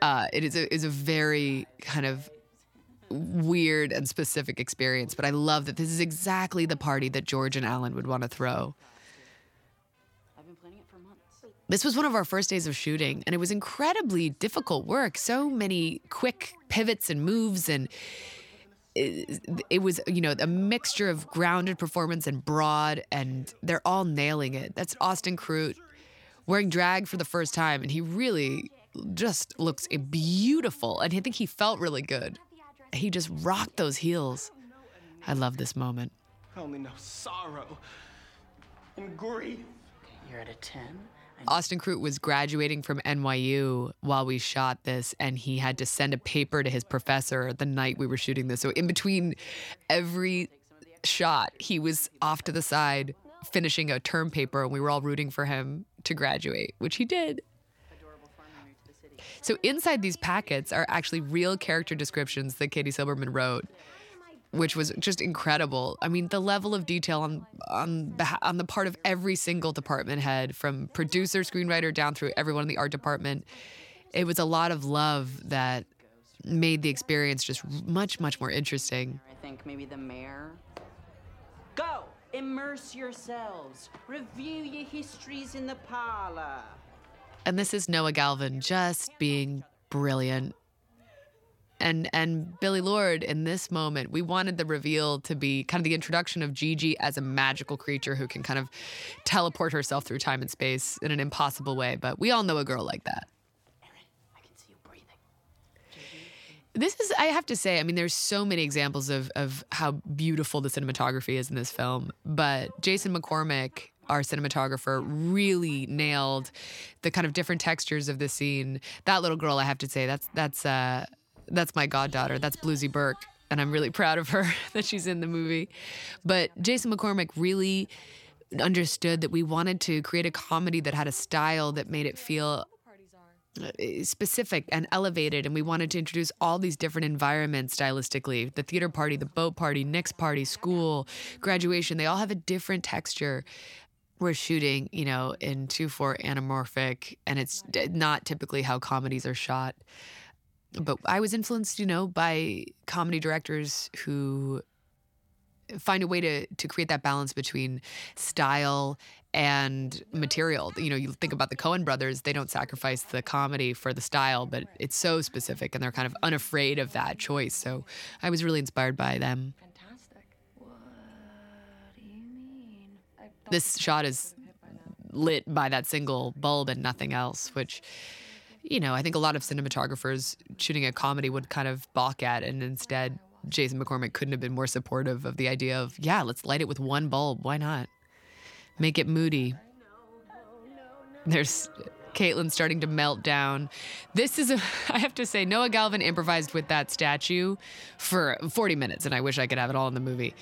Uh, it is a, is a very kind of weird and specific experience, but I love that this is exactly the party that George and Alan would want to throw. This was one of our first days of shooting, and it was incredibly difficult work. So many quick pivots and moves, and it, it was, you know, a mixture of grounded performance and broad, and they're all nailing it. That's Austin Crute wearing drag for the first time, and he really just looks beautiful. And I think he felt really good. He just rocked those heels. I love this moment. I only know sorrow and grief. You're at a 10. Austin Crute was graduating from NYU while we shot this, and he had to send a paper to his professor the night we were shooting this. So, in between every shot, he was off to the side finishing a term paper, and we were all rooting for him to graduate, which he did. So, inside these packets are actually real character descriptions that Katie Silberman wrote which was just incredible. I mean, the level of detail on on the, on the part of every single department head, from producer, screenwriter, down through everyone in the art department. It was a lot of love that made the experience just much, much more interesting. I think maybe the mayor. Go! Immerse yourselves. Review your histories in the parlor. And this is Noah Galvin just being brilliant. And and Billie Lourd in this moment, we wanted the reveal to be kind of the introduction of Gigi as a magical creature who can kind of teleport herself through time and space in an impossible way, but we all know a girl like that. Erin, I can see you breathing. This is, I have to say, I mean, there's so many examples of, of how beautiful the cinematography is in this film, but Jason McCormick, our cinematographer, really nailed the kind of different textures of the scene. That little girl, I have to say, that's, that's, uh, that's my goddaughter. That's Bluesy Burke. And I'm really proud of her that she's in the movie. But Jason McCormick really understood that we wanted to create a comedy that had a style that made it feel uh, specific and elevated and we wanted to introduce all these different environments stylistically the theater party the boat party nick's party school graduation they all have a different texture we're shooting you know in 2-4 anamorphic and it's not typically how comedies are shot but i was influenced you know by comedy directors who find a way to to create that balance between style and material. You know, you think about the Coen brothers, they don't sacrifice the comedy for the style, but it's so specific and they're kind of unafraid of that choice. So I was really inspired by them. Fantastic. What do you mean? This shot is lit by that single bulb and nothing else, which you know, I think a lot of cinematographers shooting a comedy would kind of balk at and instead Jason McCormick couldn't have been more supportive of the idea of, yeah, let's light it with one bulb. Why not? Make it moody. There's Kaitlyn starting to melt down. This is a, I have to say, Noah Galvin improvised with that statue for 40 minutes, and I wish I could have it all in the movie.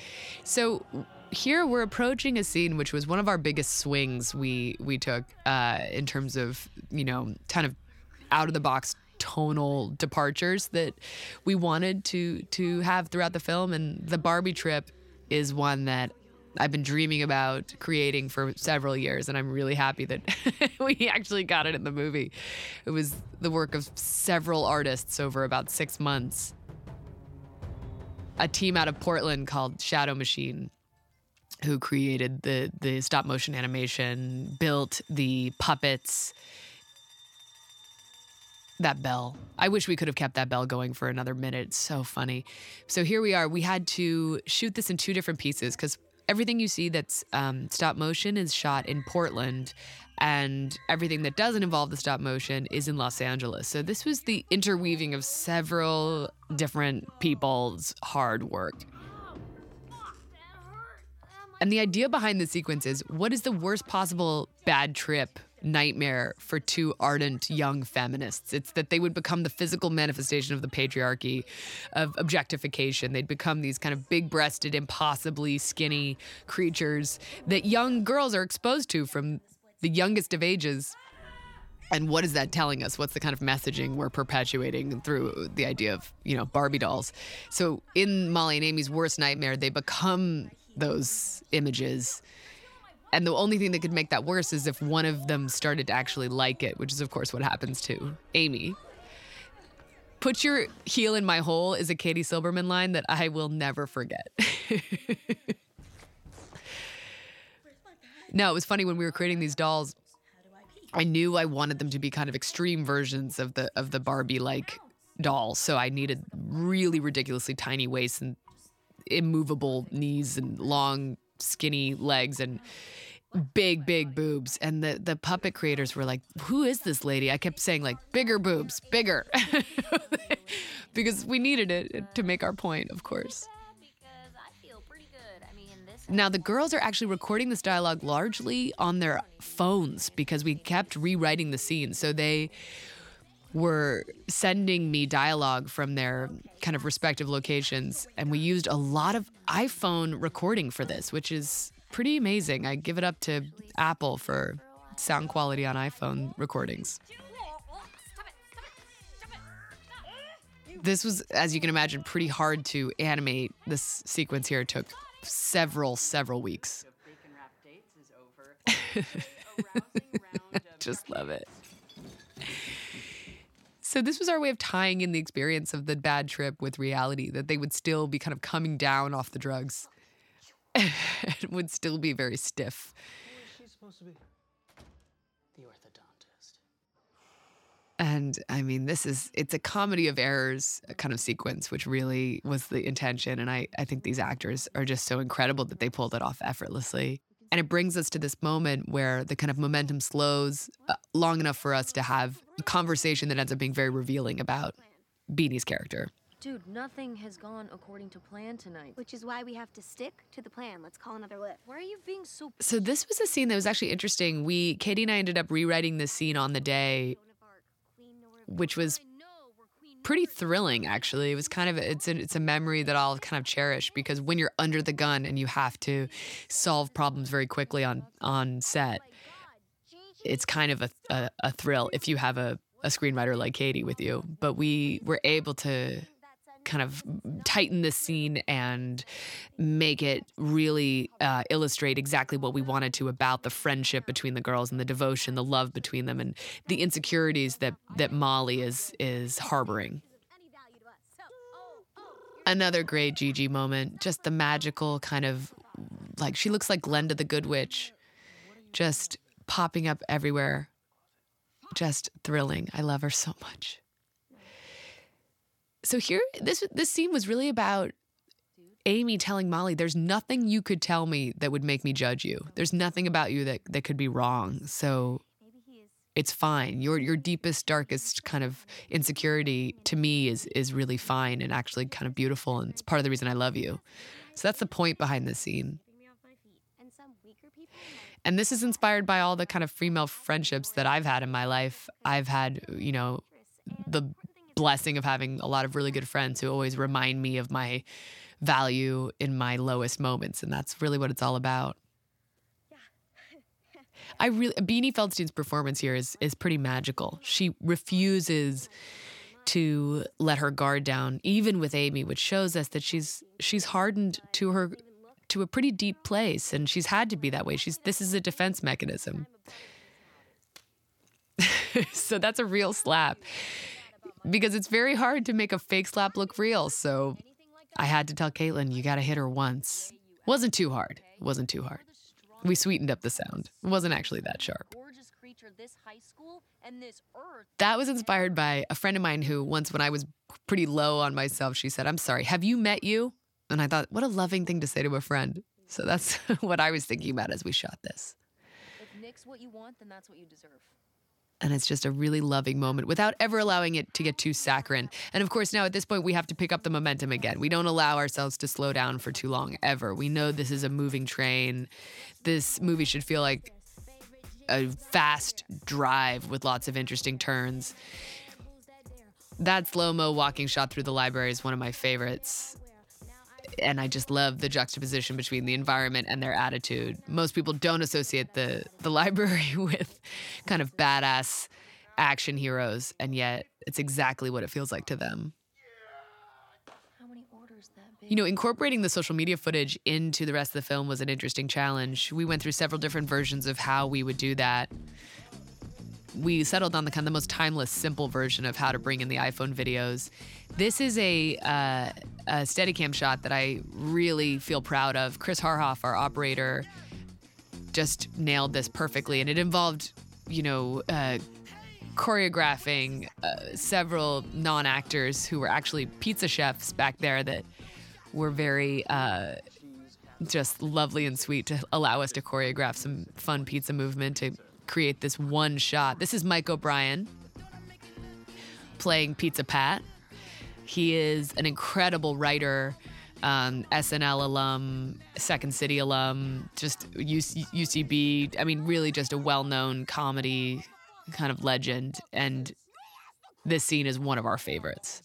So here we're approaching a scene which was one of our biggest swings we we took uh, in terms of you know kind of out of the box tonal departures that we wanted to to have throughout the film and the Barbie trip is one that I've been dreaming about creating for several years and I'm really happy that we actually got it in the movie. It was the work of several artists over about 6 months. A team out of Portland called Shadow Machine who created the the stop motion animation, built the puppets, that bell. I wish we could have kept that bell going for another minute. It's so funny. So here we are. We had to shoot this in two different pieces because everything you see that's um, stop motion is shot in Portland, and everything that doesn't involve the stop motion is in Los Angeles. So this was the interweaving of several different people's hard work. And the idea behind the sequence is what is the worst possible bad trip nightmare for two ardent young feminists. It's that they would become the physical manifestation of the patriarchy, of objectification. They'd become these kind of big breasted, impossibly skinny creatures that young girls are exposed to from the youngest of ages. And what is that telling us? What's the kind of messaging we're perpetuating through the idea of, you know, Barbie dolls? So in Molly and Amy's worst nightmare, they become those images and the only thing that could make that worse is if one of them started to actually like it, which is, of course, what happens to Amy. Put your heel in my hole is a Katie Silberman line that I will never forget. no, it was funny when we were creating these dolls. I knew I wanted them to be kind of extreme versions of the of the Barbie like doll, so I needed really ridiculously tiny waists and immovable knees and long skinny legs and big big boobs. And the the puppet creators were like who is this lady? I kept saying like bigger boobs bigger. Because we needed it to make our point of course. Now the girls are actually recording this dialogue largely on their phones because we kept rewriting the scene. So they were sending me dialogue from their kind of respective locations. And we used a lot of iPhone recording for this, which is pretty amazing. I give it up to Apple for sound quality on iPhone recordings. This was, as you can imagine, pretty hard to animate. This sequence here took several, several weeks. Just love it. So this was our way of tying in the experience of the bad trip with reality, that they would still be kind of coming down off the drugs. it would still be very stiff. She's supposed to be The orthodontist. And I mean, this is, it's a comedy of errors kind of sequence, which really was the intention. And I, I think these actors are just so incredible that they pulled it off effortlessly. And it brings us to this moment where the kind of momentum slows uh, long enough for us to have a conversation that ends up being very revealing about Beanie's character. Dude, nothing has gone according to plan tonight. Which is why we have to stick to the plan. Let's call another lift. Why are you being so So this was a scene that was actually interesting. We Katie and I ended up rewriting this scene on the day, which was pretty thrilling. Actually, it was kind of it's a, it's a memory that I'll kind of cherish because when you're under the gun and you have to solve problems very quickly on on set, it's kind of a a, a thrill if you have a a screenwriter like Katie with you. But we were able to kind of tighten the scene and make it really uh, illustrate exactly what we wanted to about the friendship between the girls and the devotion, the love between them, and the insecurities that that Molly is is harboring. Another great Gigi moment, just the magical kind of like she looks like Glinda the Good Witch, just popping up everywhere. Just thrilling. I love her so much so here this this scene was really about Amy telling Molly, "There's nothing you could tell me that would make me judge you. There's nothing about you that that could be wrong. So it's fine. Your your deepest, darkest kind of insecurity to me is is really fine and actually kind of beautiful, and it's part of the reason I love you. So that's the point behind this scene. And this is inspired by all the kind of female friendships that I've had in my life. I've had, you know, the blessing of having a lot of really good friends who always remind me of my value in my lowest moments. And that's really what it's all about. I really Beanie Feldstein's performance here is is pretty magical. She refuses to let her guard down, even with Amy, which shows us that she's she's hardened to her to a pretty deep place, and she's had to be that way. She's this is a defense mechanism. so that's a real slap because it's very hard to make a fake slap look real. So I had to tell Kaitlyn, you got to hit her once. Wasn't too hard. Wasn't too hard. We sweetened up the sound. It wasn't actually that sharp. That was inspired by a friend of mine who once, when I was pretty low on myself, she said, I'm sorry, have you met you? And I thought, what a loving thing to say to a friend. So that's what I was thinking about as we shot this. If Nick's what you want, then that's what you deserve and it's just a really loving moment without ever allowing it to get too saccharine. And of course, now at this point, we have to pick up the momentum again. We don't allow ourselves to slow down for too long, ever. We know this is a moving train. This movie should feel like a fast drive with lots of interesting turns. That slow mo walking shot through the library is one of my favorites and I just love the juxtaposition between the environment and their attitude. Most people don't associate the the library with kind of badass action heroes, and yet it's exactly what it feels like to them. You know, incorporating the social media footage into the rest of the film was an interesting challenge. We went through several different versions of how we would do that. We settled on the kind of the most timeless, simple version of how to bring in the iPhone videos. This is a, uh, a Steadicam shot that I really feel proud of. Chris Haarhoff, our operator, just nailed this perfectly, and it involved, you know, uh, choreographing uh, several non-actors who were actually pizza chefs back there that were very uh, just lovely and sweet to allow us to choreograph some fun pizza movement to create this one shot. This is Mike O'Brien playing Pizza Pat. He is an incredible writer, um, SNL alum, Second City alum, just UC- UCB. I mean, really just a well known comedy kind of legend. And this scene is one of our favorites.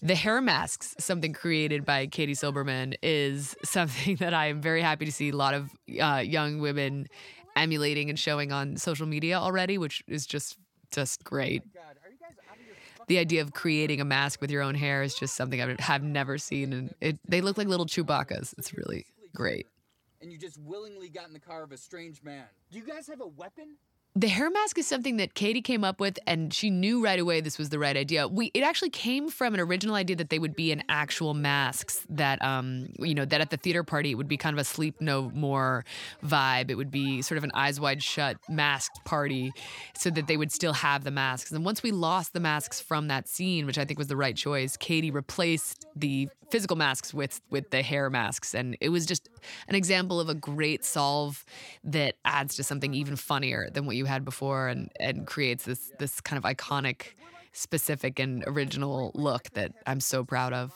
The hair masks, something created by Katie Silberman, is something that I am very happy to see a lot of uh, young women emulating and showing on social media already, which is just just great. Oh the idea of creating a mask with your own hair is just something I have never seen, and it, they look like little Chewbacca's. It's really great. And you just willingly got in the car of a strange man. Do you guys have a weapon? The hair mask is something that Katie came up with, and she knew right away this was the right idea. We it actually came from an original idea that they would be in actual masks. That um you know that at the theater party it would be kind of a sleep no more vibe. It would be sort of an eyes wide shut masked party, so that they would still have the masks. And once we lost the masks from that scene, which I think was the right choice, Katie replaced the physical masks with with the hair masks, and it was just an example of a great solve that adds to something even funnier than what you had before, and and creates this this kind of iconic, specific and original look that I'm so proud of.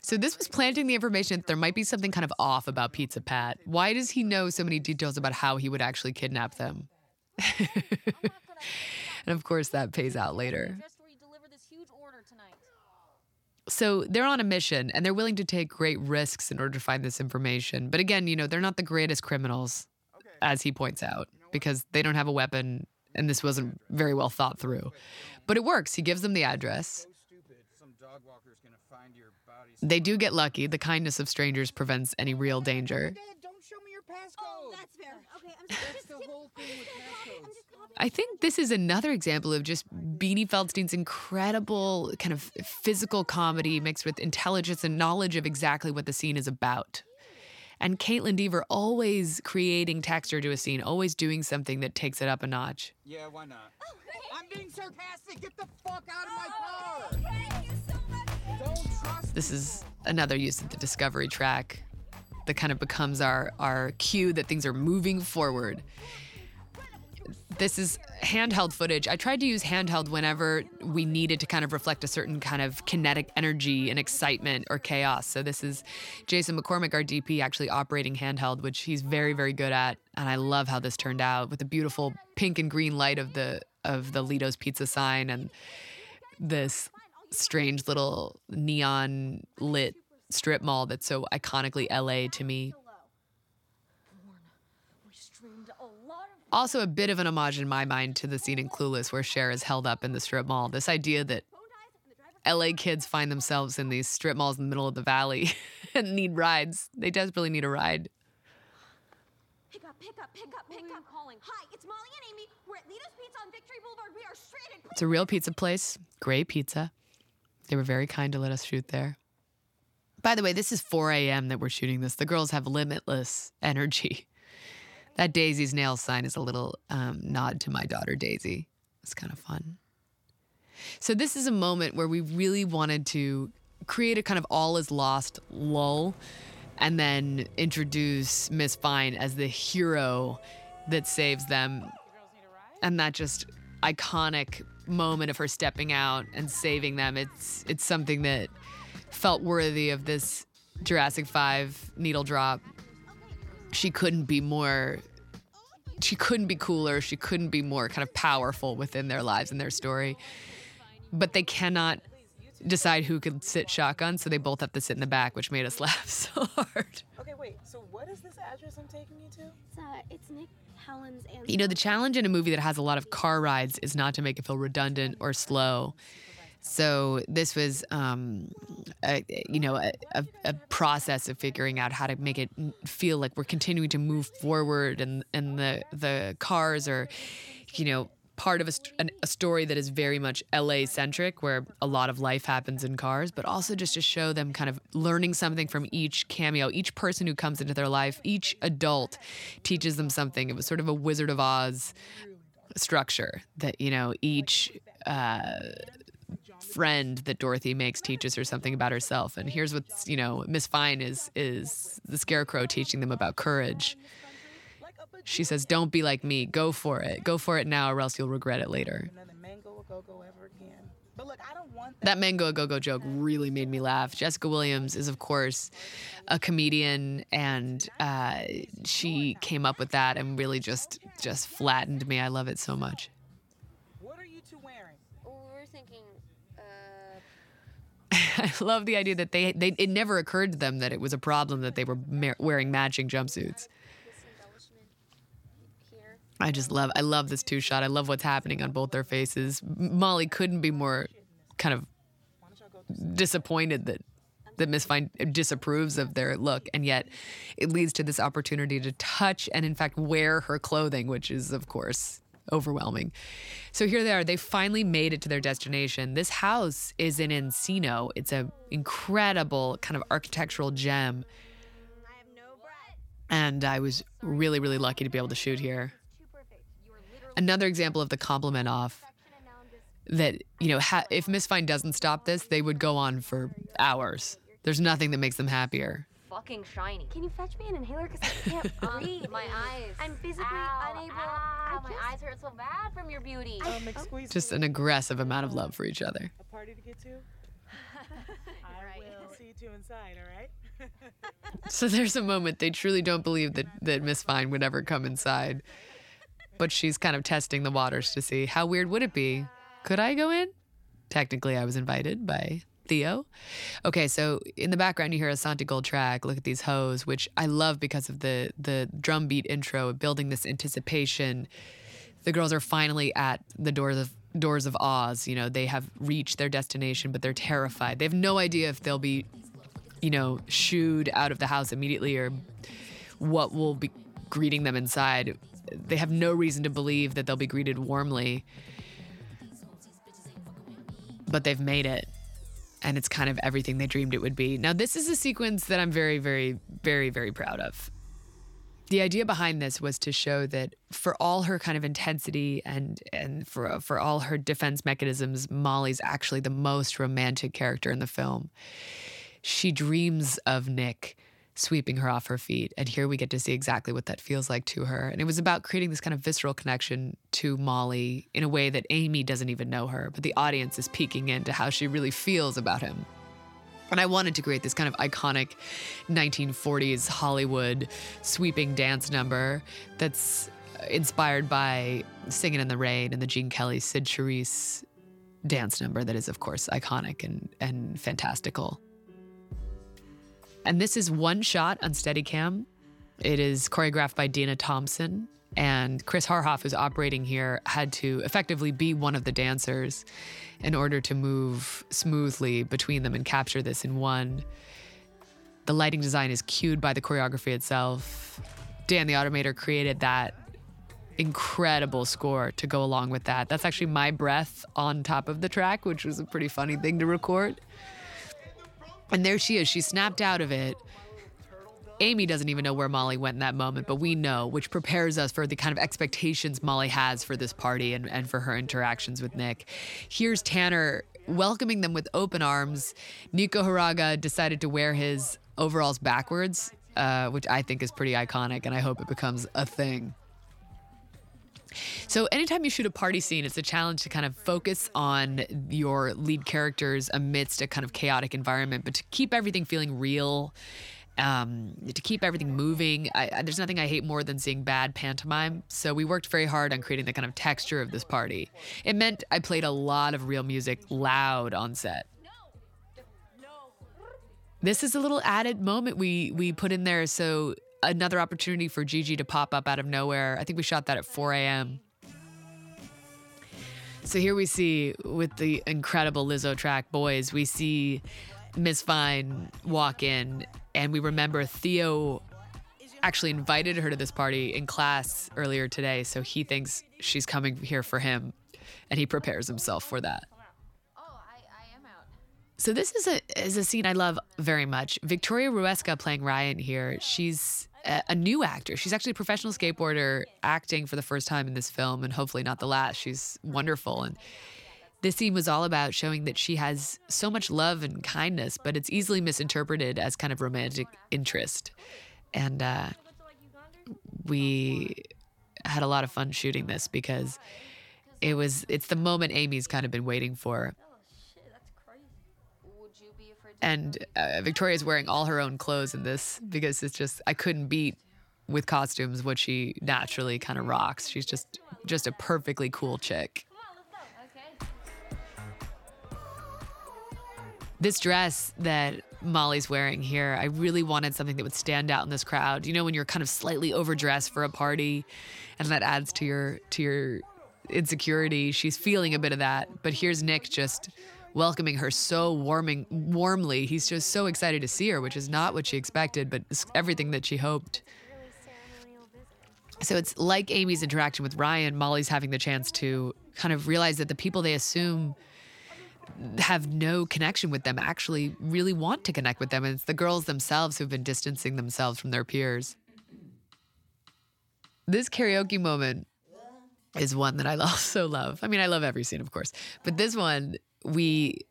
So this was planting the information that there might be something kind of off about Pizza Pat. Why does he know so many details about how he would actually kidnap them? and of course, that pays out later. So they're on a mission and they're willing to take great risks in order to find this information. But again, you know, they're not the greatest criminals, as he points out, because they don't have a weapon and this wasn't very well thought through. But it works. He gives them the address. They do get lucky. The kindness of strangers prevents any real danger. Oh, that's fair. Okay, I'm sorry. Just, just, I think this is another example of just Beanie Feldstein's incredible kind of physical comedy mixed with intelligence and knowledge of exactly what the scene is about. And Kaitlyn Dever always creating texture to a scene, always doing something that takes it up a notch. Yeah, why not? Oh, I'm being sarcastic. Get the fuck out of my oh, car. Thank you so much. Don't trust This is another use of the discovery track that kind of becomes our our cue that things are moving forward. This is handheld footage. I tried to use handheld whenever we needed to kind of reflect a certain kind of kinetic energy and excitement or chaos. So this is Jason McCormick, our DP, actually operating handheld, which he's very, very good at. And I love how this turned out with the beautiful pink and green light of the of the Lido's Pizza sign and this strange little neon lit strip mall that's so iconically LA to me. Also, a bit of an homage in my mind to the scene in Clueless where Cher is held up in the strip mall. This idea that LA kids find themselves in these strip malls in the middle of the valley and need rides. They desperately need a ride. Pick up, pick up, pick up, pick up. Calling. Hi, it's Molly and Amy. We're at Lido's Pizza on Victory Boulevard. We are in. It's a real pizza place, great pizza. They were very kind to let us shoot there. By the way, this is 4 a.m. that we're shooting this. The girls have limitless energy. That Daisy's nail sign is a little um, nod to my daughter Daisy. It's kind of fun. So this is a moment where we really wanted to create a kind of all is lost lull and then introduce Miss Fine as the hero that saves them. And that just iconic moment of her stepping out and saving them. It's it's something that felt worthy of this Jurassic 5 needle drop. She couldn't be more she couldn't be cooler, she couldn't be more kind of powerful within their lives and their story. But they cannot decide who could sit shotgun, so they both have to sit in the back, which made us laugh so hard. Okay, wait. So what is this address I'm taking you to? It's, uh, it's Nick Helen's and. You know, the challenge in a movie that has a lot of car rides is not to make it feel redundant or slow. So this was, um, a, you know, a, a, a, process of figuring out how to make it feel like we're continuing to move forward, and and the the cars are, you know, part of a, a story that is very much LA centric, where a lot of life happens in cars, but also just to show them kind of learning something from each cameo, each person who comes into their life, each adult teaches them something. It was sort of a Wizard of Oz structure that you know each. Uh, friend that Dorothy makes teaches her something about herself. And here's what's, you know, Miss Fine is is the scarecrow teaching them about courage. She says, Don't be like me. Go for it. Go for it now, or else you'll regret it later. That mango go go joke really made me laugh. Jessica Williams is, of course, a comedian, and uh, she came up with that and really just just flattened me. I love it so much. I love the idea that they, they it never occurred to them that it was a problem that they were ma- wearing matching jumpsuits. I just love I love this two shot. I love what's happening on both their faces. Molly couldn't be more kind of disappointed that that Miss Fine disapproves of their look, and yet it leads to this opportunity to touch and, in fact, wear her clothing, which is, of course, overwhelming. So here they are. They finally made it to their destination. This house is in Encino. It's an incredible kind of architectural gem. And I was really, really lucky to be able to shoot here. Another example of the compliment off that, you know, ha- if Miss Fine doesn't stop this, they would go on for hours. There's nothing that makes them happier. Fucking shiny. Can you fetch me an inhaler? Because I can't breathe. my eyes. I'm physically Ow, unable. Ow, I my just- eyes hurt so bad from your beauty. Um, excuse Just an aggressive amount of love for each other. A party to get to? I will see you two inside, all right? So there's a moment they truly don't believe that, that Miss Fine would ever come inside. But she's kind of testing the waters to see how weird would it be? Could I go in? Technically, I was invited by Theo. Okay, so in the background you hear a Santigold track. Look at these hoes, which I love because of the the drum beat intro, building this anticipation. The girls are finally at the doors of doors of Oz. You know, they have reached their destination, but they're terrified. They have no idea if they'll be you know, shooed out of the house immediately or what will be greeting them inside. They have no reason to believe that they'll be greeted warmly. But they've made it. And it's kind of everything they dreamed it would be. Now, this is a sequence that I'm very, very, very, very proud of. The idea behind this was to show that for all her kind of intensity and and for for all her defense mechanisms, Molly's actually the most romantic character in the film she dreams of Nick sweeping her off her feet. And here we get to see exactly what that feels like to her. And it was about creating this kind of visceral connection to Molly in a way that Amy doesn't even know her, but the audience is peeking into how she really feels about him. And I wanted to create this kind of iconic 1940s Hollywood sweeping dance number that's inspired by Singing in the Rain and the Gene Kelly Cyd Charisse dance number that is, of course, iconic and, and fantastical. And this is one shot on Steadicam. It is choreographed by Denna Thomsen. And Chris Haarhoff, who's operating here, had to effectively be one of the dancers in order to move smoothly between them and capture this in one. The lighting design is cued by the choreography itself. Dan the Automator created that incredible score to go along with that. That's actually my breath on top of the track, which was a pretty funny thing to record. And there she is. She snapped out of it. Amy doesn't even know where Molly went in that moment, but we know, which prepares us for the kind of expectations Molly has for this party and, and for her interactions with Nick. Here's Tanner welcoming them with open arms. Nico Hiraga decided to wear his overalls backwards, uh, which I think is pretty iconic, and I hope it becomes a thing. So, anytime you shoot a party scene, it's a challenge to kind of focus on your lead characters amidst a kind of chaotic environment, but to keep everything feeling real, um, to keep everything moving. I, I, there's nothing I hate more than seeing bad pantomime. So, we worked very hard on creating the kind of texture of this party. It meant I played a lot of real music loud on set. This is a little added moment we we put in there so another opportunity for Gigi to pop up out of nowhere. I think we shot that at 4 a.m. So here we see with the incredible Lizzo track Boys, we see Miss Fine walk in, and we remember Theo actually invited her to this party in class earlier today. So he thinks she's coming here for him, and he prepares himself for that. So this is a is a scene I love very much. Victoria Ruesga playing Ryan here. She's a, new actor. She's actually a professional skateboarder acting for the first time in this film, and hopefully not the last. She's wonderful. And this scene was all about showing that she has so much love and kindness, but it's easily misinterpreted as kind of romantic interest. And uh, we had a lot of fun shooting this because it was it's the moment Amy's kind of been waiting for. And uh, Victoria's wearing all her own clothes in this because it's just I couldn't beat with costumes what she naturally kind of rocks. She's just just a perfectly cool chick. This dress that Molly's wearing here, I really wanted something that would stand out in this crowd. You know when you're kind of slightly overdressed for a party and that adds to your to your insecurity. She's feeling a bit of that, but here's Nick just welcoming her so warming warmly. He's just so excited to see her, which is not what she expected, but everything that she hoped. So it's like Amy's interaction with Ryan, Molly's having the chance to kind of realize that the people they assume have no connection with them actually really want to connect with them. And it's the girls themselves who've been distancing themselves from their peers. This karaoke moment is one that I also love. I mean, I love every scene, of course, but this one, we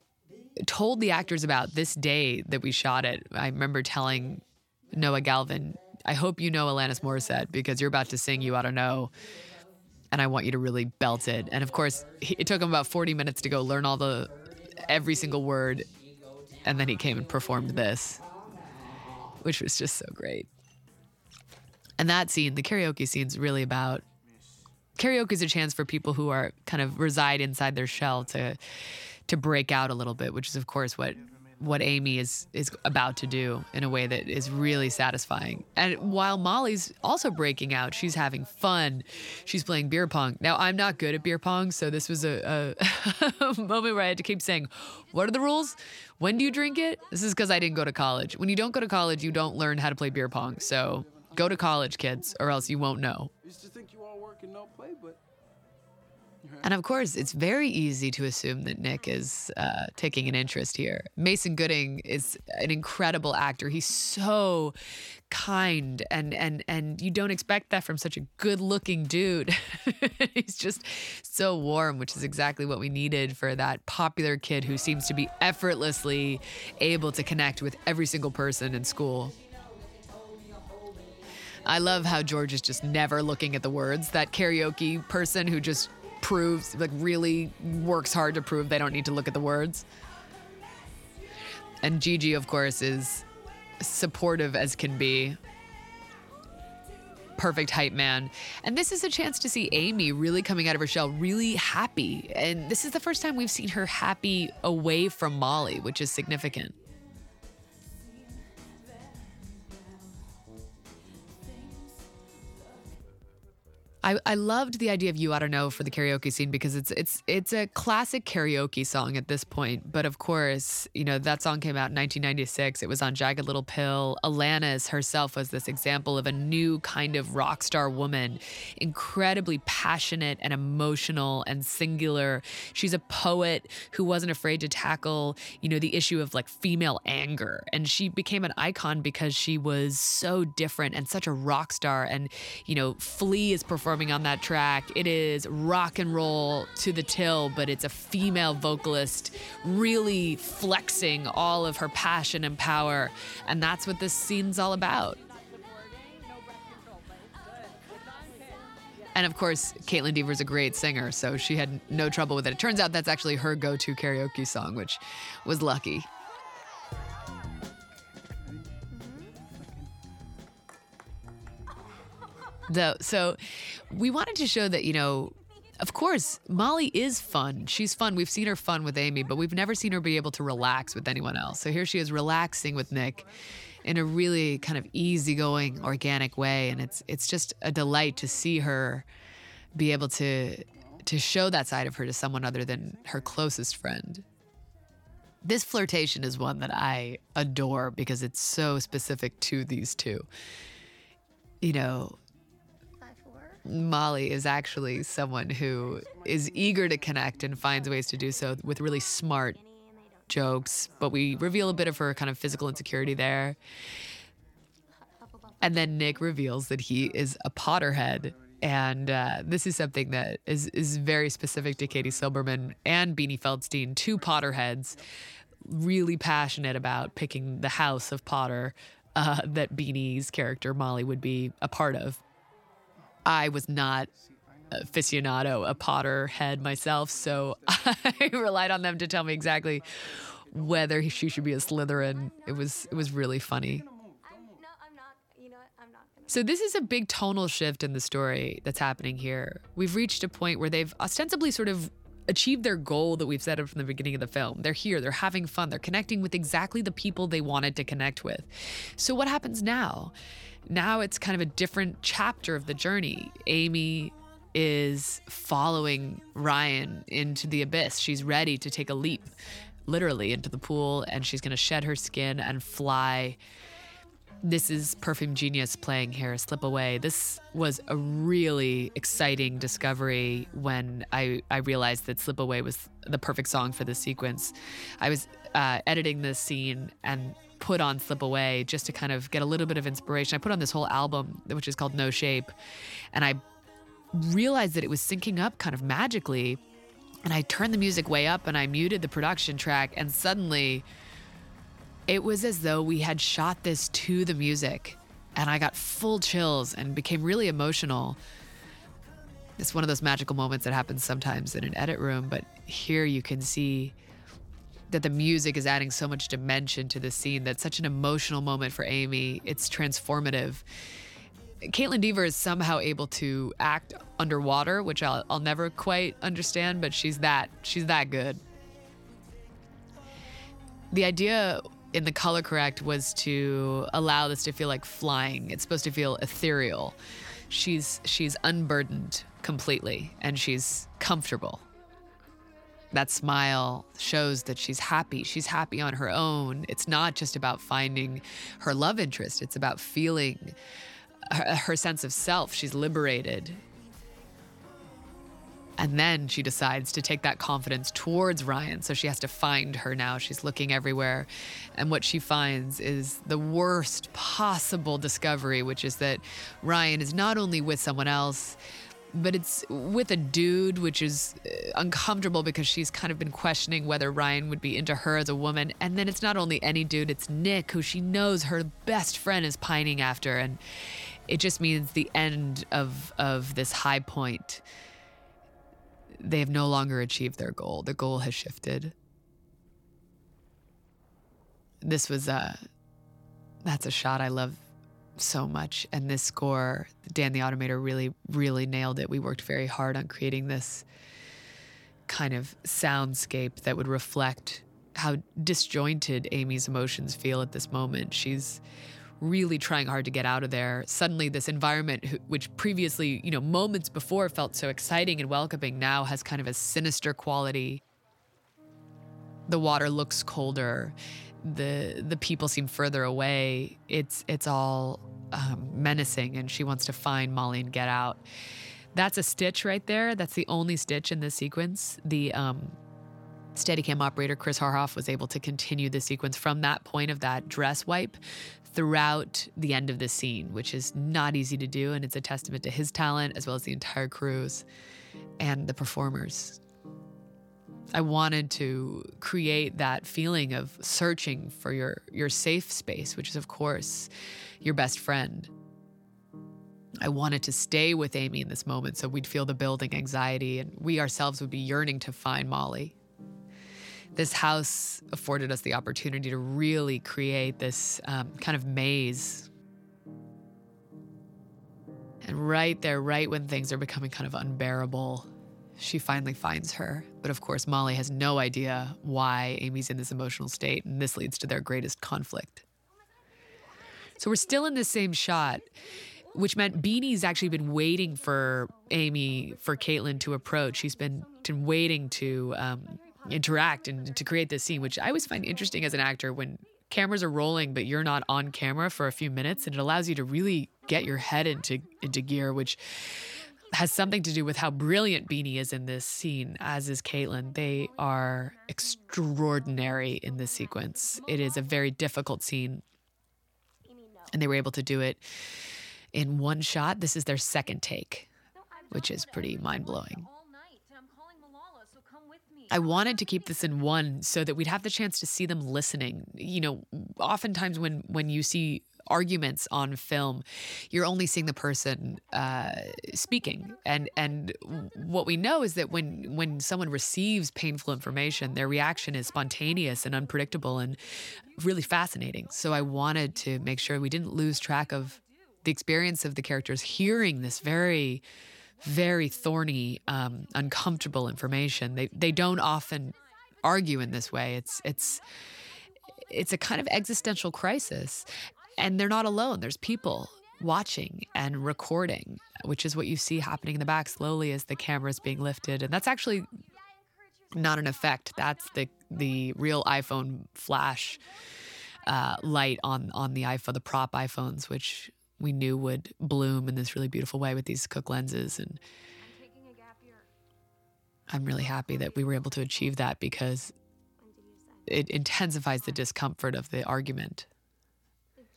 told the actors about this day that we shot it. I remember telling Noah Galvin, I hope you know Alanis Morissette because you're about to sing You Ought to Know. And I want you to really belt it. And of course, it took him about 40 minutes to go learn all the, every single word. And then he came and performed this, which was just so great. And that scene, the karaoke scene, is really about karaoke is a chance for people who are kind of reside inside their shell to to break out a little bit, which is of course what what Amy is is about to do in a way that is really satisfying. And while Molly's also breaking out, she's having fun. She's playing beer pong. Now I'm not good at beer pong, so this was a, a, moment where I had to keep saying, "What are the rules? When do you drink it?" This is because I didn't go to college. When you don't go to college, you don't learn how to play beer pong. So go to college, kids, or else you won't know. Used to think you all work and no play, but And of course, it's very easy to assume that Nick is uh, taking an interest here. Mason Gooding is an incredible actor. He's so kind, and and and you don't expect that from such a good-looking dude. He's just so warm, which is exactly what we needed for that popular kid who seems to be effortlessly able to connect with every single person in school. I love how George is just never looking at the words. That karaoke person who just proves, like, really works hard to prove they don't need to look at the words. And Gigi, of course, is supportive as can be. Perfect hype man. And this is a chance to see Amy really coming out of her shell, really happy. And this is the first time we've seen her happy away from Molly, which is significant. I, I loved the idea of You Oughta Know for the karaoke scene because it's it's it's a classic karaoke song at this point. But of course, you know, that song came out in 1996. It was on Jagged Little Pill. Alanis herself was this example of a new kind of rock star woman, incredibly passionate and emotional and singular. She's a poet who wasn't afraid to tackle, you know, the issue of like female anger. And she became an icon because she was so different and such a rock star. And, you know, Flea is performing on that track. It is rock and roll to the till, but it's a female vocalist really flexing all of her passion and power. And that's what this scene's all about. And of course, Kaitlyn Dever's a great singer, so she had no trouble with it. It turns out that's actually her go to karaoke song, which was lucky. So we wanted to show that, you know, of course, Molly is fun. She's fun. We've seen her fun with Amy, but we've never seen her be able to relax with anyone else. So here she is relaxing with Nick in a really kind of easygoing, organic way. And it's it's just a delight to see her be able to to show that side of her to someone other than her closest friend. This flirtation is one that I adore because it's so specific to these two. You know, Molly is actually someone who is eager to connect and finds ways to do so with really smart jokes, but we reveal a bit of her kind of physical insecurity there. And then Nick reveals that he is a Potterhead. And uh, this is something that is, is very specific to Katie Silberman and Beanie Feldstein, two Potterheads, really passionate about picking the house of Potter uh, that Beanie's character, Molly, would be a part of. I was not aficionado, a Potter head myself, so I relied on them to tell me exactly whether she should be a Slytherin. It was it was really funny. So this is a big tonal shift in the story that's happening here. We've reached a point where they've ostensibly sort of achieved their goal that we've set up from the beginning of the film. They're here, they're having fun, they're connecting with exactly the people they wanted to connect with. So what happens now? Now it's kind of a different chapter of the journey. Amy is following Ryan into the abyss. She's ready to take a leap. literally into the pool and she's going to shed her skin and fly. This is Perfume Genius playing here, Slip Away. This was a really exciting discovery when I, I realized that Slip Away was the perfect song for this sequence. I was uh, editing this scene and put on Slip Away just to kind of get a little bit of inspiration. I put on this whole album, which is called No Shape, and I realized that it was syncing up kind of magically. And I turned the music way up and I muted the production track, and suddenly it was as though we had shot this to the music. And I got full chills and became really emotional. It's one of those magical moments that happens sometimes in an edit room, but here you can see that the music is adding so much dimension to the scene. That's such an emotional moment for Amy. It's transformative. Kaitlyn Dever is somehow able to act underwater, which I'll, I'll never quite understand, but she's that she's that good. The idea in the color correct was to allow this to feel like flying. It's supposed to feel ethereal. She's she's unburdened completely and she's comfortable. That smile shows that she's happy. She's happy on her own. It's not just about finding her love interest, it's about feeling her, her sense of self. She's liberated. And then she decides to take that confidence towards Ryan. So she has to find her now. She's looking everywhere. And what she finds is the worst possible discovery, which is that Ryan is not only with someone else, but it's with a dude, which is uh, uncomfortable because she's kind of been questioning whether Ryan would be into her as a woman. And then it's not only any dude, it's Nick, who she knows her best friend is pining after. And it just means the end of, of this high point they have no longer achieved their goal. The goal has shifted. This was a that's a shot I love so much. And this score, Dan the Automator really, really nailed it. We worked very hard on creating this kind of soundscape that would reflect how disjointed Amy's emotions feel at this moment. She's really trying hard to get out of there. Suddenly, this environment, which previously, you know, moments before felt so exciting and welcoming, now has kind of a sinister quality. The water looks colder. The the people seem further away. It's it's all um, menacing, and she wants to find Molly and get out. That's a stitch right there. That's the only stitch in this sequence. The um, Steadicam operator Chris Haarhoff was able to continue the sequence from that point of that dress wipe throughout the end of the scene, which is not easy to do. And it's a testament to his talent as well as the entire crews and the performers. I wanted to create that feeling of searching for your, your safe space, which is, of course, your best friend. I wanted to stay with Amy in this moment so we'd feel the building anxiety and we ourselves would be yearning to find Molly this house afforded us the opportunity to really create this um, kind of maze. And right there, right when things are becoming kind of unbearable, she finally finds her. But of course, Molly has no idea why Amy's in this emotional state, and this leads to their greatest conflict. So we're still in the same shot, which meant Beanie's actually been waiting for Amy, for Kaitlyn to approach. She's been, waiting to um, interact and to create this scene, which I always find interesting as an actor when cameras are rolling but you're not on camera for a few minutes and it allows you to really get your head into into gear, which has something to do with how brilliant Beanie is in this scene, as is Kaitlyn. They are extraordinary in this sequence. It is a very difficult scene, and they were able to do it in one shot. This is their second take, which is pretty mind blowing. I wanted to keep this in one so that we'd have the chance to see them listening. You know, oftentimes when when you see arguments on film, you're only seeing the person uh, speaking, and and what we know is that when when someone receives painful information, their reaction is spontaneous and unpredictable and really fascinating. So I wanted to make sure we didn't lose track of the experience of the characters hearing this very very thorny, um, uncomfortable information. They they don't often argue in this way. It's it's it's a kind of existential crisis, and they're not alone. There's people watching and recording, which is what you see happening in the back slowly as the camera is being lifted, and that's actually not an effect. That's the the real iPhone flash uh, light on on the iPhone, the prop iPhones, which we knew would bloom in this really beautiful way with these Cooke lenses. And I'm really happy that we were able to achieve that because it intensifies the discomfort of the argument.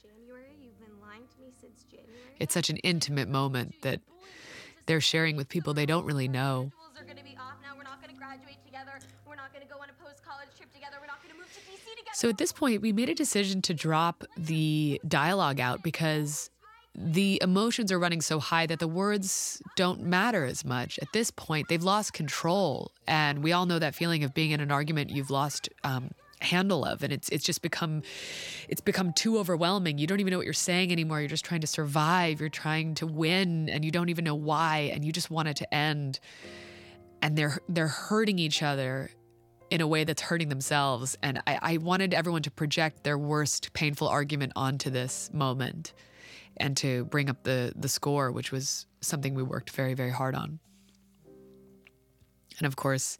January? You've been lying to me since January? It's such an intimate moment that they're sharing with people they don't really know. Schools are gonna be off now. We're not gonna graduate together. We're not gonna go on a post-college trip together. We're not gonna move to DC together. So at this point, we made a decision to drop the dialogue out because the emotions are running so high that the words don't matter as much. At this point, they've lost control, and we all know that feeling of being in an argument you've lost um, handle of, and it's it's just become it's become too overwhelming. You don't even know what you're saying anymore. You're just trying to survive. You're trying to win, and you don't even know why, and you just want it to end. And they're they're hurting each other in a way that's hurting themselves. And I, I wanted everyone to project their worst painful argument onto this moment and to bring up the the score, which was something we worked very, very hard on. And of course,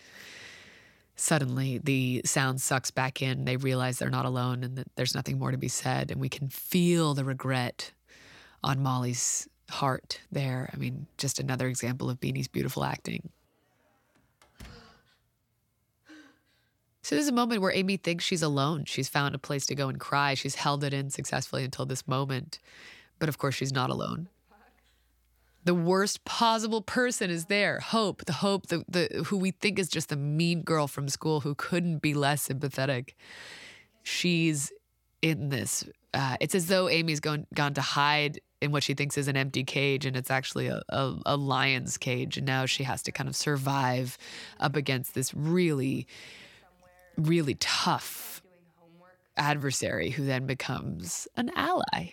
suddenly the sound sucks back in. They realize they're not alone and that there's nothing more to be said. And we can feel the regret on Molly's heart there. I mean, just another example of Beanie's beautiful acting. So there's a moment where Amy thinks she's alone. She's found a place to go and cry. She's held it in successfully until this moment. But of course, she's not alone. The worst possible person is there. Hope, the Hope, the, the who we think is just the mean girl from school who couldn't be less sympathetic. She's in this. Uh, it's as though Amy's gone gone to hide in what she thinks is an empty cage, and it's actually a, a, a lion's cage. And now she has to kind of survive up against this really, really tough adversary who then becomes an ally.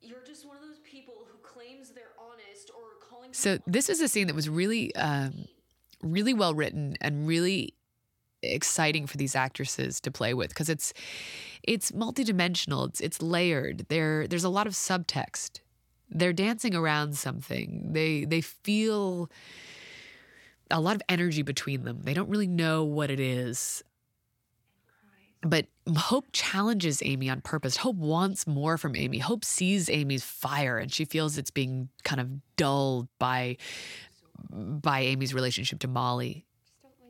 You're just one of those people who claims they're honest or calling So this is a scene that was really, um, really well written and really exciting for these actresses to play with because it's it's multidimensional. It's it's layered. There there's a lot of subtext. They're dancing around something. They they feel a lot of energy between them. They don't really know what it is. But Hope challenges Amy on purpose. Hope wants more from Amy. Hope sees Amy's fire and she feels it's being kind of dulled by by Amy's relationship to Molly.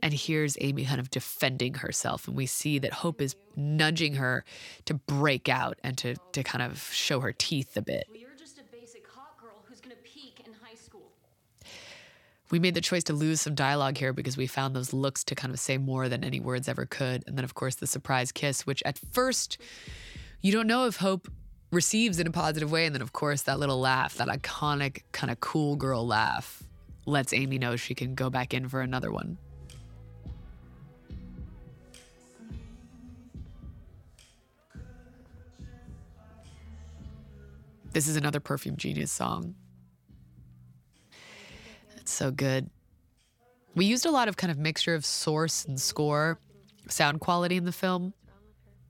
And here's Amy kind of defending herself. And we see that Hope is nudging her to break out and to, to kind of show her teeth a bit. Well, you're just a basic hot girl who's gonna peak in high school. We made the choice to lose some dialogue here because we found those looks to kind of say more than any words ever could. And then, of course, the surprise kiss, which at first you don't know if Hope receives in a positive way. And then, of course, that little laugh, that iconic kind of cool girl laugh, lets Amy know she can go back in for another one. This is another Perfume Genius song. It's so good. We used a lot of kind of mixture of source and score sound quality in the film.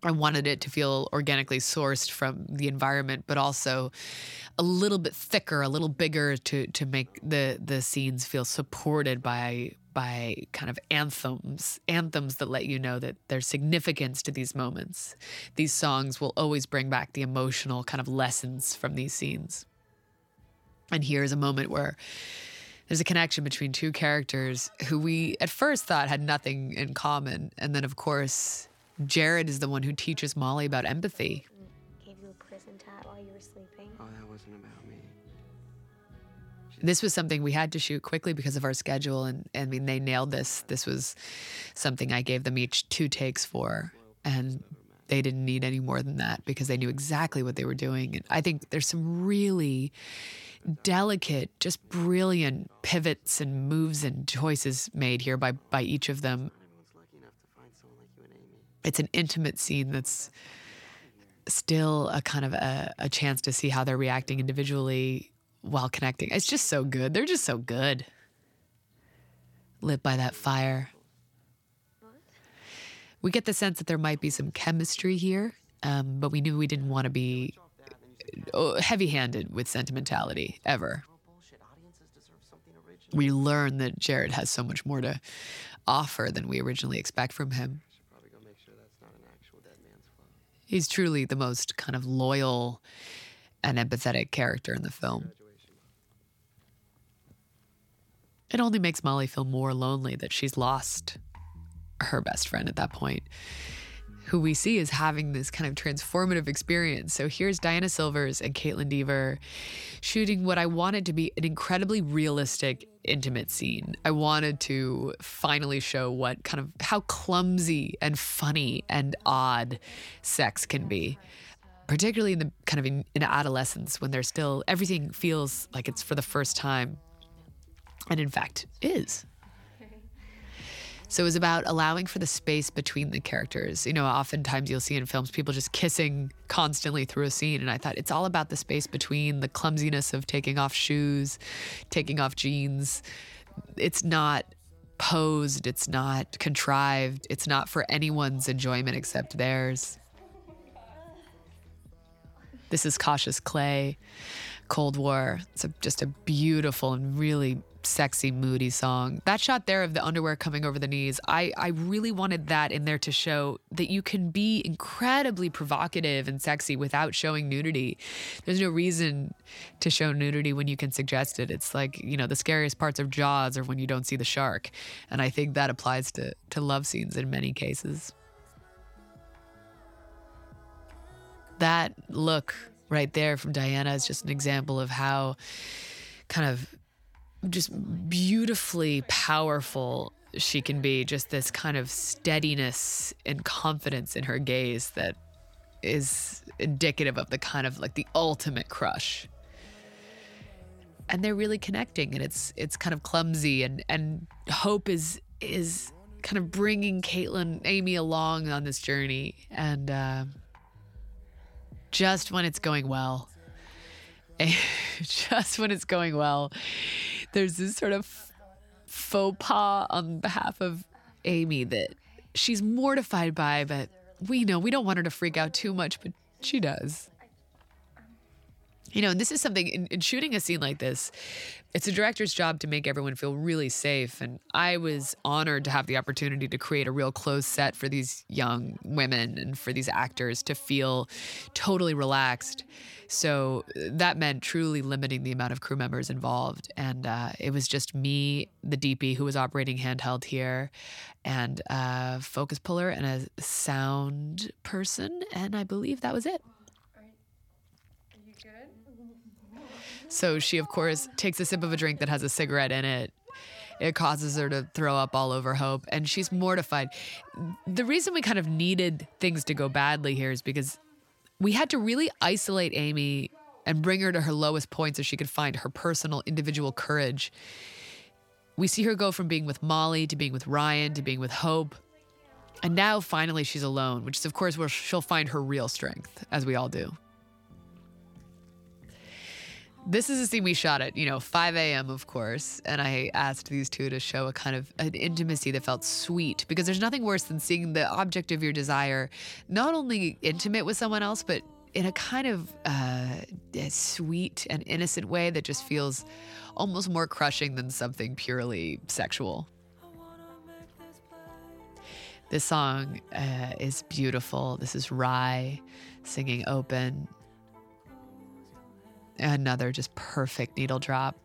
I wanted it to feel organically sourced from the environment, but also a little bit thicker, a little bigger to to make the the scenes feel supported by by kind of anthems, anthems that let you know that there's significance to these moments. These songs will always bring back the emotional kind of lessons from these scenes. And here's a moment where there's a connection between two characters who we at first thought had nothing in common. And then, of course, Jared is the one who teaches Molly about empathy. Gave you a prison tat while you were sleeping. Oh, that wasn't about me. This was something we had to shoot quickly because of our schedule. And, I mean, they nailed this. This was something I gave them each two takes for. And they didn't need any more than that because they knew exactly what they were doing. And I think there's some really delicate, just brilliant pivots and moves and choices made here by, by each of them. It's an intimate scene that's still a kind of a, a chance to see how they're reacting individually while connecting. It's just so good. They're just so good. Lit by that fire. We get the sense that there might be some chemistry here, um, but we knew we didn't want to be heavy handed with sentimentality ever. We learn that Jared has so much more to offer than we originally expect from him. He's truly the most kind of loyal and empathetic character in the film. It only makes Molly feel more lonely that she's lost her best friend at that point, who we see is having this kind of transformative experience. So here's Diana Silvers and Kaitlyn Dever shooting what I wanted to be an incredibly realistic, intimate scene. I wanted to finally show what kind of how clumsy and funny and odd sex can be. Particularly in the kind of in, in adolescence when they're still everything feels like it's for the first time. And in fact, is. So it was about allowing for the space between the characters. You know, oftentimes you'll see in films people just kissing constantly through a scene. And I thought it's all about the space between the clumsiness of taking off shoes, taking off jeans. It's not posed, it's not contrived, it's not for anyone's enjoyment except theirs. This is Cautious Clay, Cold War. It's a, just a beautiful and really sexy, moody song. That shot there of the underwear coming over the knees, I, I really wanted that in there to show that you can be incredibly provocative and sexy without showing nudity. There's no reason to show nudity when you can suggest it. It's like, you know, the scariest parts of Jaws are when you don't see the shark. And I think that applies to, to love scenes in many cases. That look right there from Diana is just an example of how kind of just beautifully powerful she can be. Just this kind of steadiness and confidence in her gaze that is indicative of the kind of like the ultimate crush. And they're really connecting, and it's it's kind of clumsy, and and Hope is is kind of bringing Kaitlyn Amy along on this journey, and uh, just when it's going well, just when it's going well, there's this sort of faux pas on behalf of Amy that she's mortified by, but we know we don't want her to freak out too much, but she does. You know, and this is something in, in, shooting a scene like this, it's a director's job to make everyone feel really safe. And I was honored to have the opportunity to create a real closed set for these young women and for these actors to feel totally relaxed. So that meant truly limiting the amount of crew members involved. And uh, it was just me, the DP who was operating handheld here, and a focus puller and a sound person. And I believe that was it. So she, of course, takes a sip of a drink that has a cigarette in it. It causes her to throw up all over Hope, and she's mortified. The reason we kind of needed things to go badly here is because we had to really isolate Amy and bring her to her lowest point so she could find her personal, individual courage. We see her go from being with Molly to being with Ryan to being with Hope. And now finally she's alone, which is, of course, where she'll find her real strength, as we all do. This is a scene we shot at, you know, 5 a.m., of course. And I asked these two to show a kind of an intimacy that felt sweet because there's nothing worse than seeing the object of your desire not only intimate with someone else, but in a kind of uh, sweet and innocent way that just feels almost more crushing than something purely sexual. This song uh, is beautiful. This is Rhye singing Open another just perfect needle drop.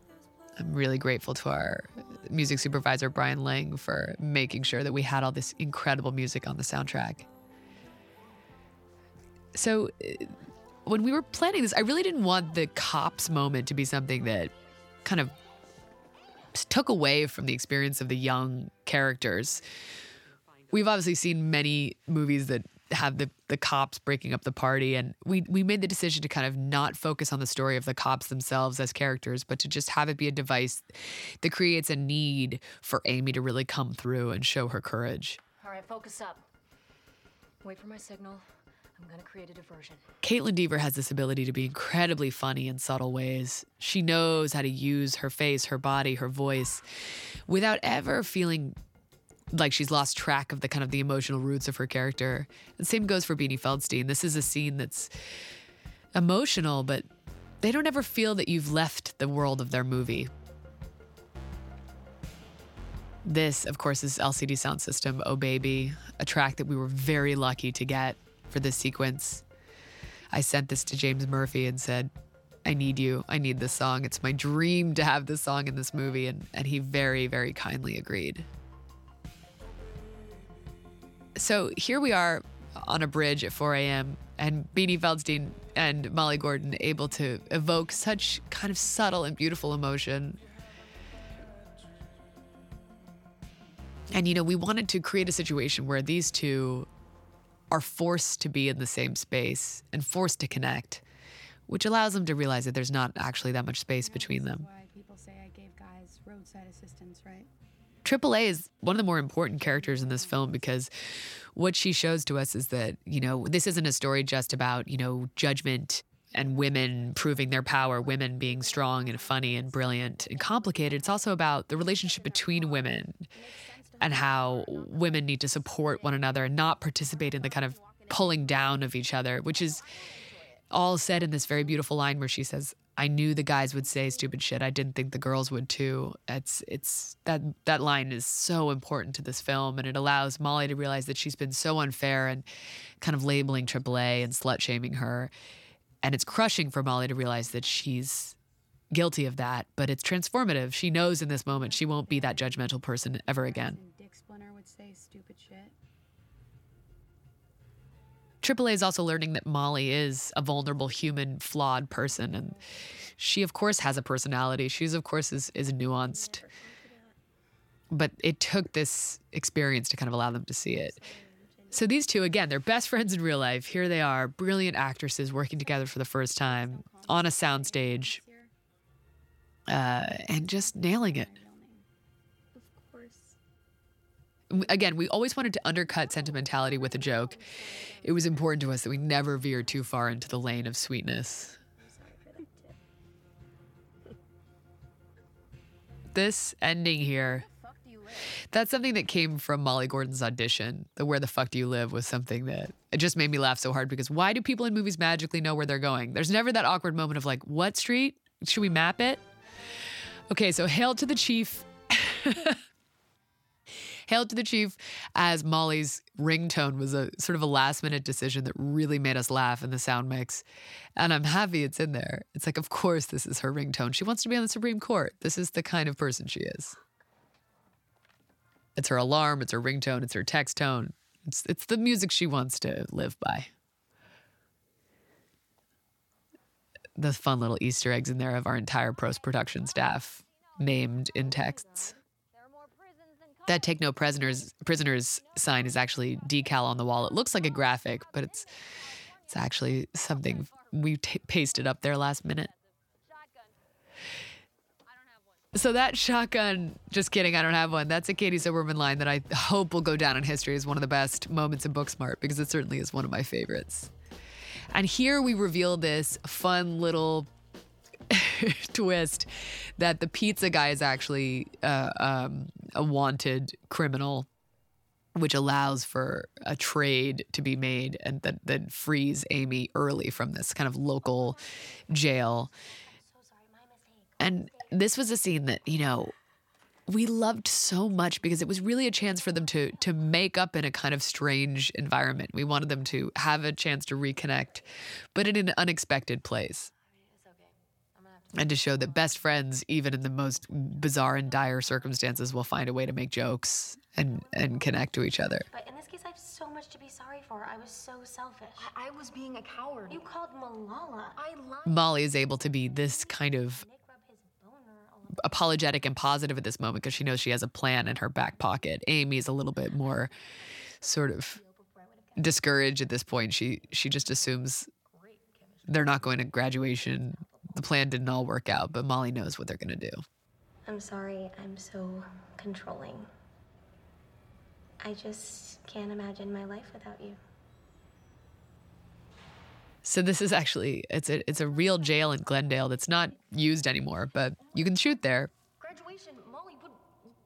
I'm really grateful to our music supervisor, Brian Lang, for making sure that we had all this incredible music on the soundtrack. So, uh, when we were planning this, I really didn't want the cops moment to be something that kind of took away from the experience of the young characters. We've obviously seen many movies that have the the cops breaking up the party and we we made the decision to kind of not focus on the story of the cops themselves as characters but to just have it be a device that creates a need for Amy to really come through and show her courage. All right, focus up. Wait for my signal. I'm going to create a diversion. Kaitlyn Dever has this ability to be incredibly funny in subtle ways. She knows how to use her face, her body, her voice without ever feeling like she's lost track of the kind of the emotional roots of her character. The same goes for Beanie Feldstein. This is a scene that's emotional, but they don't ever feel that you've left the world of their movie. This, of course, is LCD Soundsystem Oh Baby, a track that we were very lucky to get for this sequence. I sent this to James Murphy and said, I need you. I need this song. It's my dream to have this song in this movie. And, and he very, very kindly agreed. So here we are on a bridge at 4 a.m. and Beanie Feldstein and Molly Gordon able to evoke such kind of subtle and beautiful emotion. And you know, we wanted to create a situation where these two are forced to be in the same space and forced to connect, which allows them to realize that there's not actually that much space between them. Why people say I gave guys roadside assistance, right? Triple A is one of the more important characters in this film because what she shows to us is that, you know, this isn't a story just about, you know, judgment and women proving their power, women being strong and funny and brilliant and complicated. It's also about the relationship between women and how women need to support one another and not participate in the kind of pulling down of each other, which is all said in this very beautiful line where she says, I knew the guys would say stupid shit. I didn't think the girls would too. It's it's that that line is so important to this film and it allows Molly to realize that she's been so unfair and kind of labeling AAA and slut shaming her. And it's crushing for Molly to realize that she's guilty of that, but it's transformative. She knows in this moment she won't be that judgmental person ever again. Dick Splinter would say stupid AAA is also learning that Molly is a vulnerable human, flawed person, and she, of course, has a personality. She's, of course, is is nuanced. But it took this experience to kind of allow them to see it. So these two, again, they're best friends in real life. Here they are, brilliant actresses working together for the first time on a soundstage, uh, and just nailing it. Again, we always wanted to undercut sentimentality with a joke. It was important to us that we never veer too far into the lane of sweetness. This ending here, that's something that came from Molly Gordon's audition. The Where the Fuck Do You Live was something that it just made me laugh so hard because why do people in movies magically know where they're going? There's never that awkward moment of like, what street? Should we map it? Okay, so hail to the chief. Hail to the Chief as Molly's ringtone was a sort of a last minute decision that really made us laugh in the sound mix. And I'm happy it's in there. It's like, of course, this is her ringtone. She wants to be on the Supreme Court. This is the kind of person she is. It's her alarm, it's her ringtone, it's her text tone. It's, it's the music she wants to live by. The fun little Easter eggs in there of our entire post production staff named in texts. That take no prisoners prisoners sign is actually decal on the wall. It looks like a graphic, but it's it's actually something we t- pasted up there last minute. So that shotgun, just kidding, I don't have one. That's a Katie Silberman line that I hope will go down in history as one of the best moments in Booksmart because it certainly is one of my favorites. And here we reveal this fun little twist that the pizza guy is actually uh, um, a wanted criminal, which allows for a trade to be made and that, that frees Amy early from this kind of local jail. And this was a scene that, you know, we loved so much because it was really a chance for them to to make up in a kind of strange environment. We wanted them to have a chance to reconnect, but in an unexpected place and to show that best friends, even in the most bizarre and dire circumstances, will find a way to make jokes and, and connect to each other. But in this case, I have so much to be sorry for. I was so selfish. I, I was being a coward. You called Malala. I lied. Molly is able to be this kind of apologetic and positive at this moment because she knows she has a plan in her back pocket. Amy's a little bit more sort of discouraged at this point. She she just assumes they're not going to graduation the plan didn't all work out, but Molly knows what they're going to do. I'm sorry I'm so controlling. I just can't imagine my life without you. So this is actually it's a it's a real jail in Glendale that's not used anymore, but you can shoot there. Graduation, Molly, what,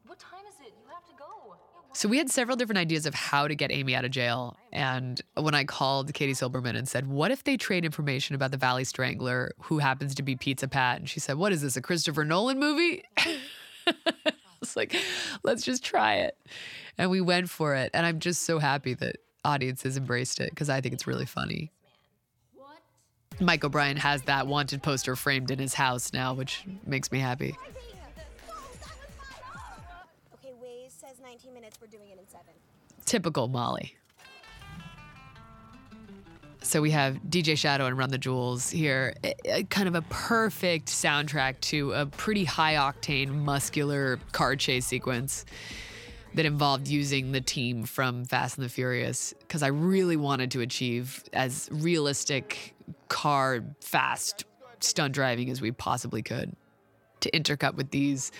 what time is it? You have to go. So we had several different ideas of how to get Amy out of jail. And when I called Katie Silberman and said, "What if they trade information about the Valley Strangler, who happens to be Pizza Pat?" and she said, "What is this? A Christopher Nolan movie?" I was like, let's just try it. And we went for it. And I'm just so happy that audiences embraced it because I think it's really funny. Mike O'Brien has that wanted poster framed in his house now, which makes me happy. 19 minutes. We're doing it in seven. Typical Molly. So we have DJ Shadow and Run the Jewels here, kind of a perfect soundtrack to a pretty high octane, muscular car chase sequence that involved using the team from Fast and the Furious because I really wanted to achieve as realistic car fast stunt driving as we possibly could to intercut with these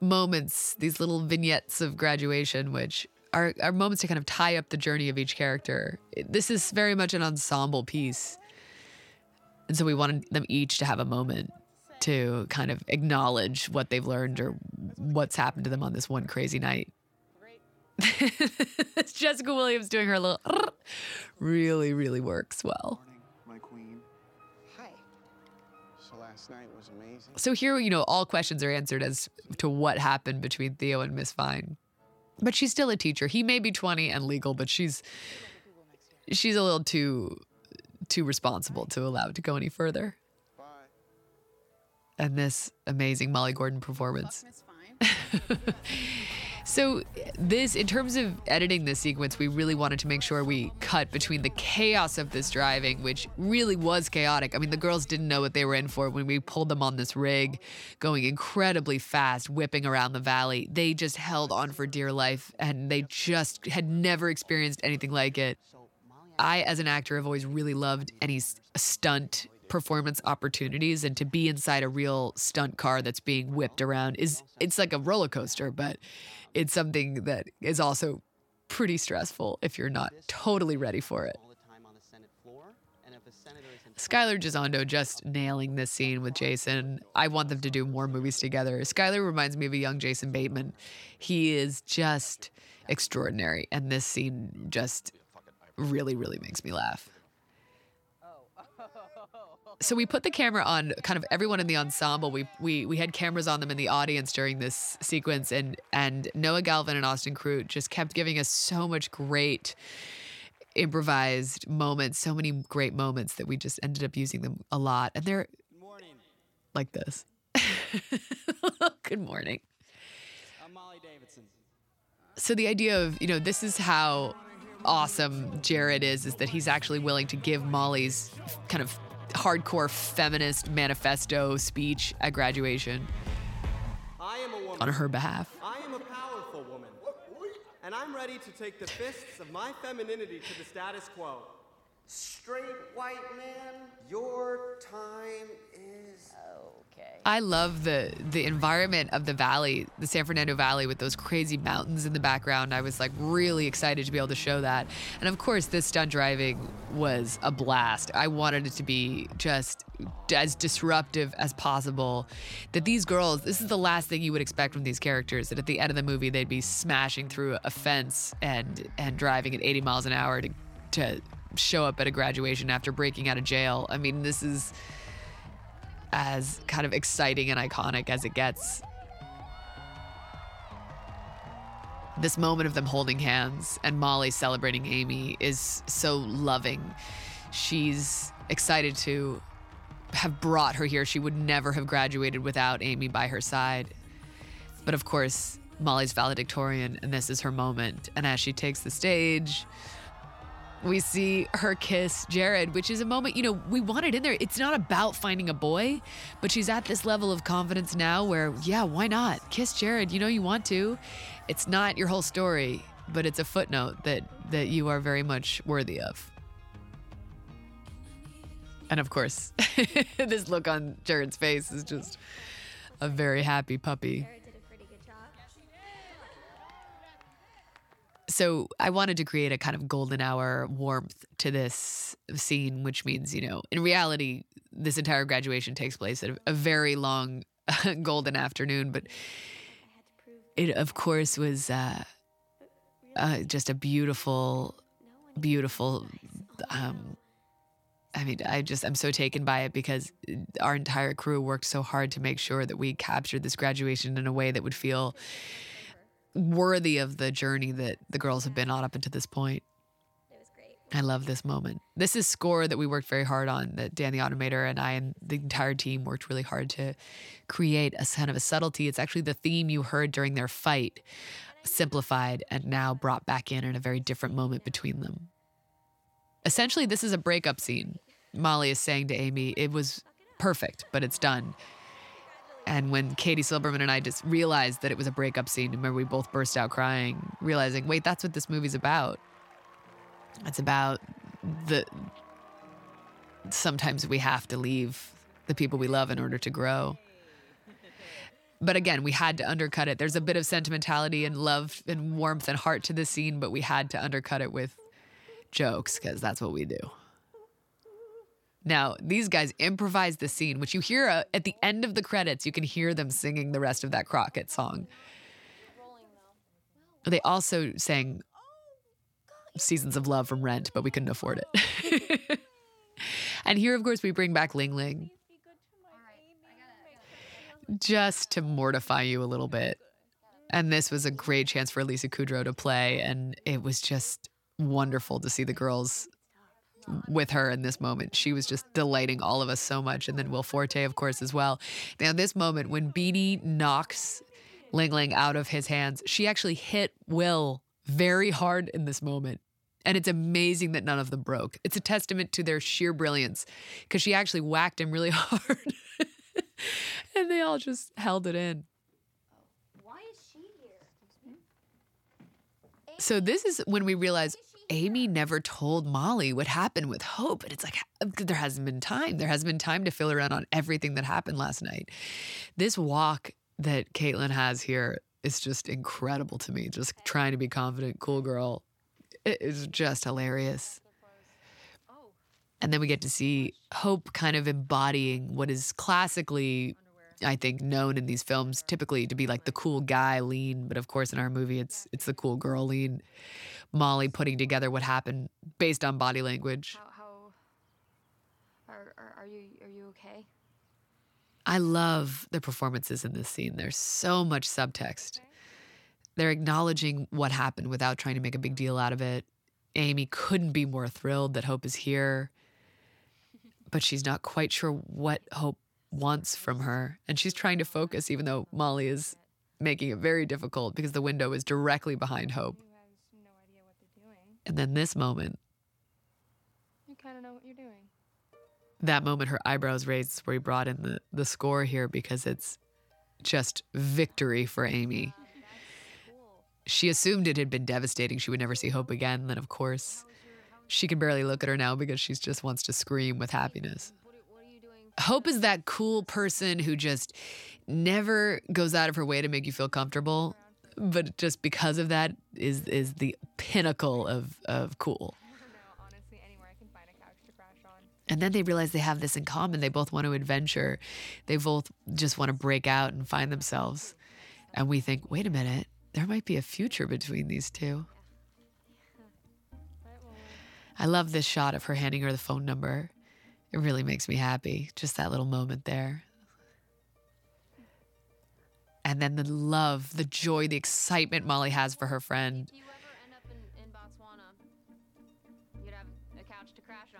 moments, these little vignettes of graduation, which are, are moments to kind of tie up the journey of each character. This is very much an ensemble piece. And so we wanted them each to have a moment to kind of acknowledge what they've learned or what's happened to them on this one crazy night. Jessica Williams doing her little really, really works well. Last night was amazing. So here, you know, all questions are answered as to what happened between Theo and Miss Fine. But she's still a teacher. He may be 20 and legal, but she's she's a little too too responsible to allow it to go any further. And this amazing Molly Gordon performance. So, this, in terms of editing this sequence, we really wanted to make sure we cut between the chaos of this driving, which really was chaotic. I mean, the girls didn't know what they were in for when we pulled them on this rig, going incredibly fast, whipping around the valley. They just held on for dear life and they just had never experienced anything like it. I, as an actor, have always really loved any stunt performance opportunities and to be inside a real stunt car that's being whipped around is it's like a roller coaster but it's something that is also pretty stressful if you're not totally ready for it Skylar Gisondo just nailing this scene with Jason. I want them to do more movies together. Skylar reminds me of a young Jason Bateman. He is just extraordinary, and this scene just really, really makes me laugh. So we put the camera on kind of everyone in the ensemble. We we we had cameras on them in the audience during this sequence, and and Noah Galvin and Austin Crute just kept giving us so much great improvised moments, so many great moments that we just ended up using them a lot. And they're like this. Good morning. I'm Molly Davidson. So the idea of, you know, this is how awesome Jared is, is that he's actually willing to give Molly's kind of hardcore feminist manifesto speech at graduation I am a woman. on her behalf. I am a powerful woman. And I'm ready to take the fists of my femininity to the status quo. Straight white man, your time is okay. I love the the environment of the valley, the San Fernando Valley with those crazy mountains in the background. I was like really excited to be able to show that. And of course, this stunt driving was a blast. I wanted it to be just as disruptive as possible. That these girls, this is the last thing you would expect from these characters that at the end of the movie they'd be smashing through a fence and and driving at 80 miles an hour to to show up at a graduation after breaking out of jail. I mean, this is as kind of exciting and iconic as it gets. This moment of them holding hands and Molly celebrating Amy is so loving. She's excited to have brought her here. She would never have graduated without Amy by her side. But of course, Molly's valedictorian, and this is her moment. And as she takes the stage, we see her kiss Jared, which is a moment, you know, we want it in there. It's not about finding a boy, but she's at this level of confidence now where, yeah, why not? Kiss Jared. You know you want to. It's not your whole story, but it's a footnote that that you are very much worthy of. And of course, this look on Jared's face is just a very happy puppy. So I wanted to create a kind of golden hour warmth to this scene, which means, you know, in reality, this entire graduation takes place at a, very long golden afternoon, but it, of course, was uh, uh, just a beautiful, beautiful um, I mean, I just, I'm so taken by it because our entire crew worked so hard to make sure that we captured this graduation in a way that would feel worthy of the journey that the girls have been on up until this point. I love this moment. This is score that we worked very hard on, that Dan the Automator and I and the entire team worked really hard to create a kind of a subtlety. It's actually the theme you heard during their fight, simplified and now brought back in in a very different moment between them. Essentially, this is a breakup scene. Molly is saying to Amy, it was perfect, but it's done. And when Katie Silberman and I just realized that it was a breakup scene, remember we both burst out crying, realizing, wait, that's what this movie's about. It's about the sometimes we have to leave the people we love in order to grow. But again, we had to undercut it. There's a bit of sentimentality and love and warmth and heart to the scene, but we had to undercut it with jokes because that's what we do. Now, these guys improvised the scene, which you hear uh, at the end of the credits. You can hear them singing the rest of that Crockett song. They also sang Seasons of Love from Rent, but we couldn't afford it. and here, of course, we bring back Ling Ling just to mortify you a little bit. And this was a great chance for Lisa Kudrow to play. And it was just wonderful to see the girls with her in this moment. She was just delighting all of us so much. And then Will Forte, of course, as well. Now, this moment when Beanie knocks Ling Ling out of his hands, she actually hit Will very hard in this moment. And it's amazing that none of them broke. It's a testament to their sheer brilliance because she actually whacked him really hard. and they all just held it in. Why is she here? So this is when we realize Amy never told Molly what happened with Hope. And it's like, uh, there hasn't been time. There hasn't been time to fill around on everything that happened last night. This walk that Kaitlyn has here is just incredible to me. Just trying to be confident, cool girl. It is just hilarious. And then we get to see Hope kind of embodying what is classically, I think, known in these films typically to be like the cool guy lean, but of course in our movie it's it's the cool girl lean. Molly putting together what happened based on body language. How, how are, are, are you are you okay? I love the performances in this scene. There's so much subtext. They're acknowledging what happened without trying to make a big deal out of it. Amy couldn't be more thrilled that Hope is here, but she's not quite sure what Hope wants from her. And she's trying to focus, even though Molly is making it very difficult because the window is directly behind Hope. And then this moment, You kind of know what you're doing. that moment her eyebrows raised is where he brought in the, the score here because it's just victory for Amy. She assumed it had been devastating. She would never see Hope again. Then, of course, she can barely look at her now because she just wants to scream with happiness. Hope is that cool person who just never goes out of her way to make you feel comfortable, but just because of that is is the pinnacle of of cool. And then they realize they have this in common. They both want to adventure. They both just want to break out and find themselves. And we think, wait a minute, there might be a future between these two. I love this shot of her handing her the phone number. It really makes me happy. Just that little moment there. And then the love, the joy, the excitement Molly has for her friend.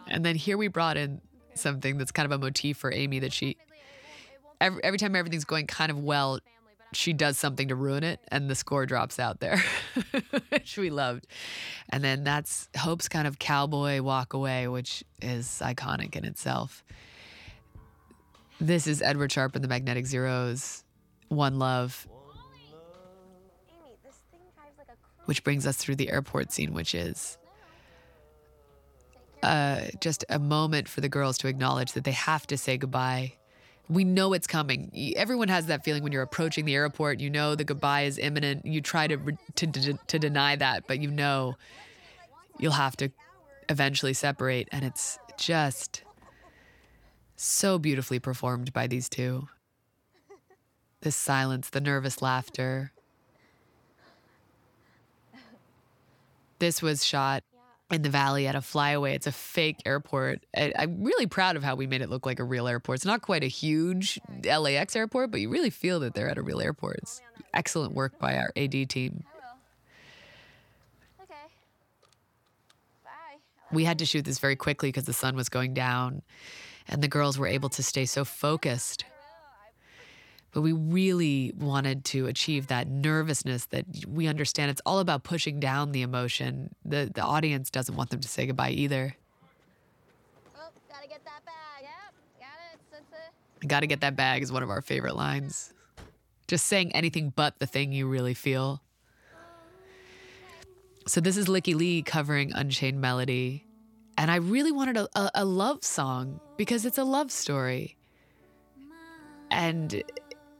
And then here we brought in something that's kind of a motif for Amy that she, every, every time everything's going kind of well, she does something to ruin it and the score drops out there, which we loved. And then that's Hope's kind of cowboy walk away, which is iconic in itself. This is Edward Sharpe and the Magnetic Zeros, One Love, which brings us through the airport scene, which is uh, just a moment for the girls to acknowledge that they have to say goodbye. We know it's coming. Everyone has that feeling when you're approaching the airport. You know the goodbye is imminent. You try to to, to to deny that, but you know you'll have to eventually separate, and it's just so beautifully performed by these two. The silence, the nervous laughter. This was shot in the valley at a flyaway. It's a fake airport. I, I'm really proud of how we made it look like a real airport. It's not quite a huge LAX airport, but you really feel that they're at a real airport. It's excellent work by our AD team. Okay. Bye. We had to shoot this very quickly because the sun was going down and the girls were able to stay so focused. But we really wanted to achieve that nervousness that we understand it's all about pushing down the emotion. The the audience doesn't want them to say goodbye either. Oh, gotta get that bag. Yep, got it. That's it. Gotta get that bag is one of our favorite lines. Just saying anything but the thing you really feel. So this is Licky Lee covering Unchained Melody. And I really wanted a, a, a love song because it's a love story. And,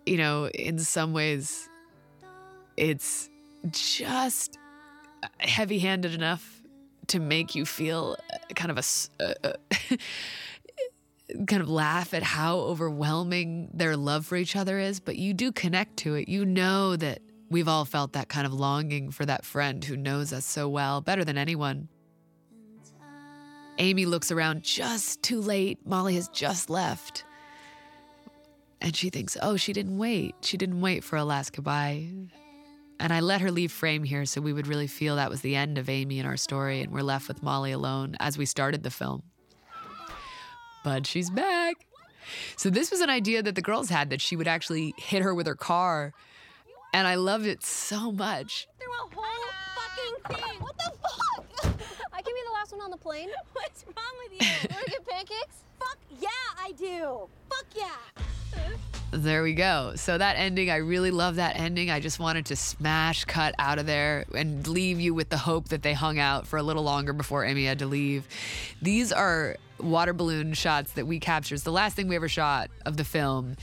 you know, in some ways, it's just heavy handed enough to make you feel uh, kind of a, uh, uh, a- a- kind of laugh at how overwhelming their love for each other is, but you do connect to it. You know that we've all felt that kind of longing for that friend who knows us so well, better than anyone. Amy looks around just too late. Molly has just left. And she thinks, oh, she didn't wait. She didn't wait for a last goodbye. And I let her leave frame here so we would really feel that was the end of Amy and our story, and we're left with Molly alone as we started the film. But she's back. So, this was an idea that the girls had that she would actually hit her with her car. And I loved it so much. Through a whole fucking thing. What the fuck? I can be the last one on the plane. What's wrong with you? Want to get pancakes? Fuck yeah, I do. Fuck yeah. There we go. So that ending, I really love that ending. I just wanted to smash cut out of there and leave you with the hope that they hung out for a little longer before Amy had to leave. These are water balloon shots that we captured. It's the last thing we ever shot of the film.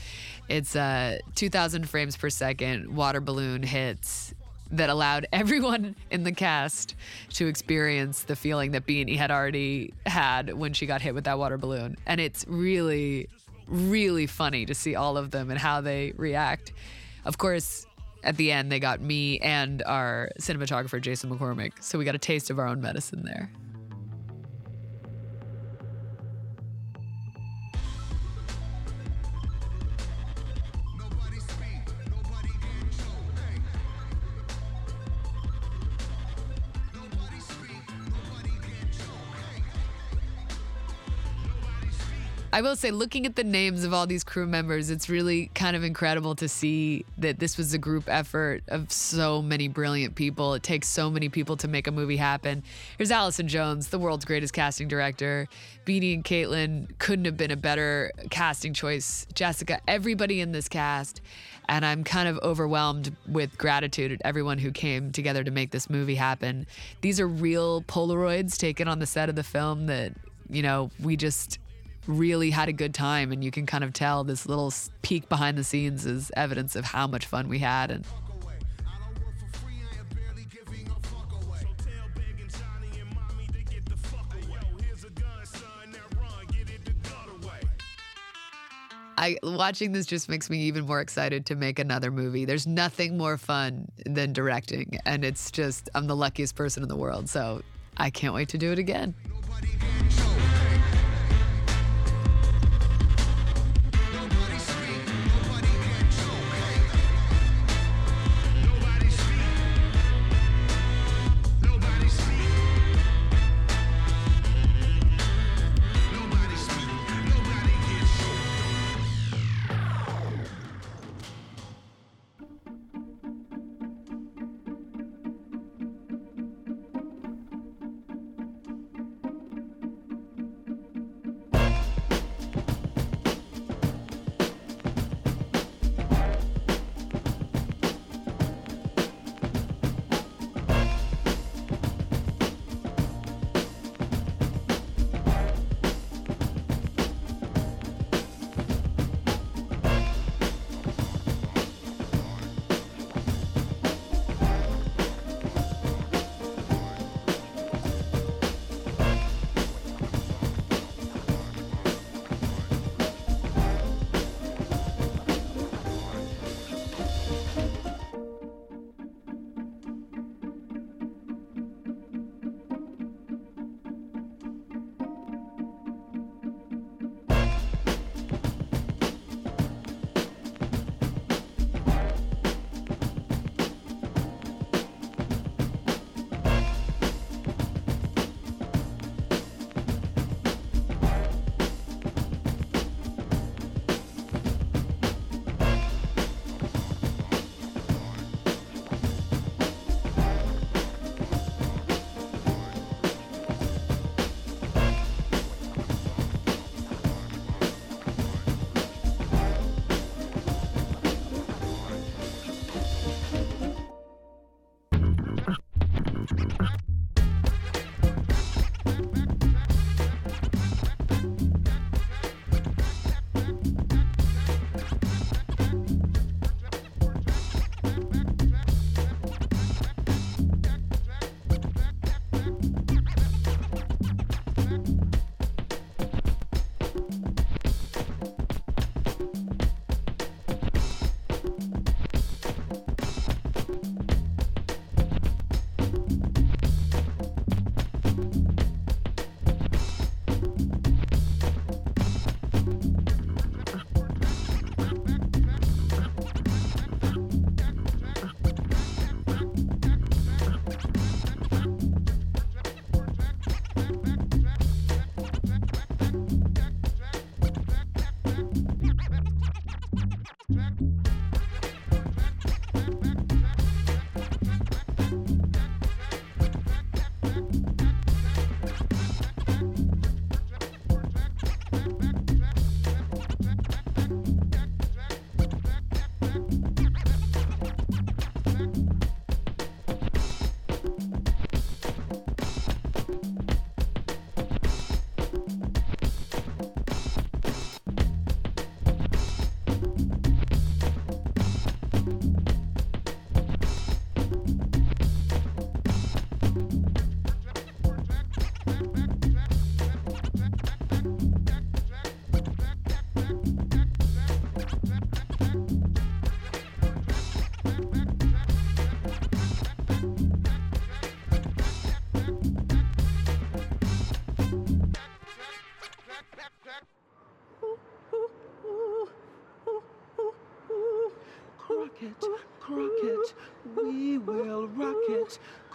It's uh, 2,000 frames per second water balloon hits that allowed everyone in the cast to experience the feeling that Beanie had already had when she got hit with that water balloon. And it's really, really funny to see all of them and how they react. Of course, at the end, they got me and our cinematographer, Jason McCormick. So we got a taste of our own medicine there. I will say, looking at the names of all these crew members, it's really kind of incredible to see that this was a group effort of so many brilliant people. It takes so many people to make a movie happen. Here's Allison Jones, the world's greatest casting director. Beanie and Kaitlyn couldn't have been a better casting choice. Jessica, everybody in this cast. And I'm kind of overwhelmed with gratitude at everyone who came together to make this movie happen. These are real Polaroids taken on the set of the film that, you know, we just really had a good time and you can kind of tell this little peek behind the scenes is evidence of how much fun we had and I watching this just makes me even more excited to make another movie. There's nothing more fun than directing and it's just I'm the luckiest person in the world. So I can't wait to do it again.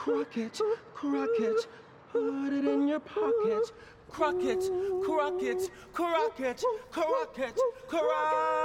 Crockett, Crockett, put it in your pocket. Crockett, Crockett, Crockett, Crockett, Crockett.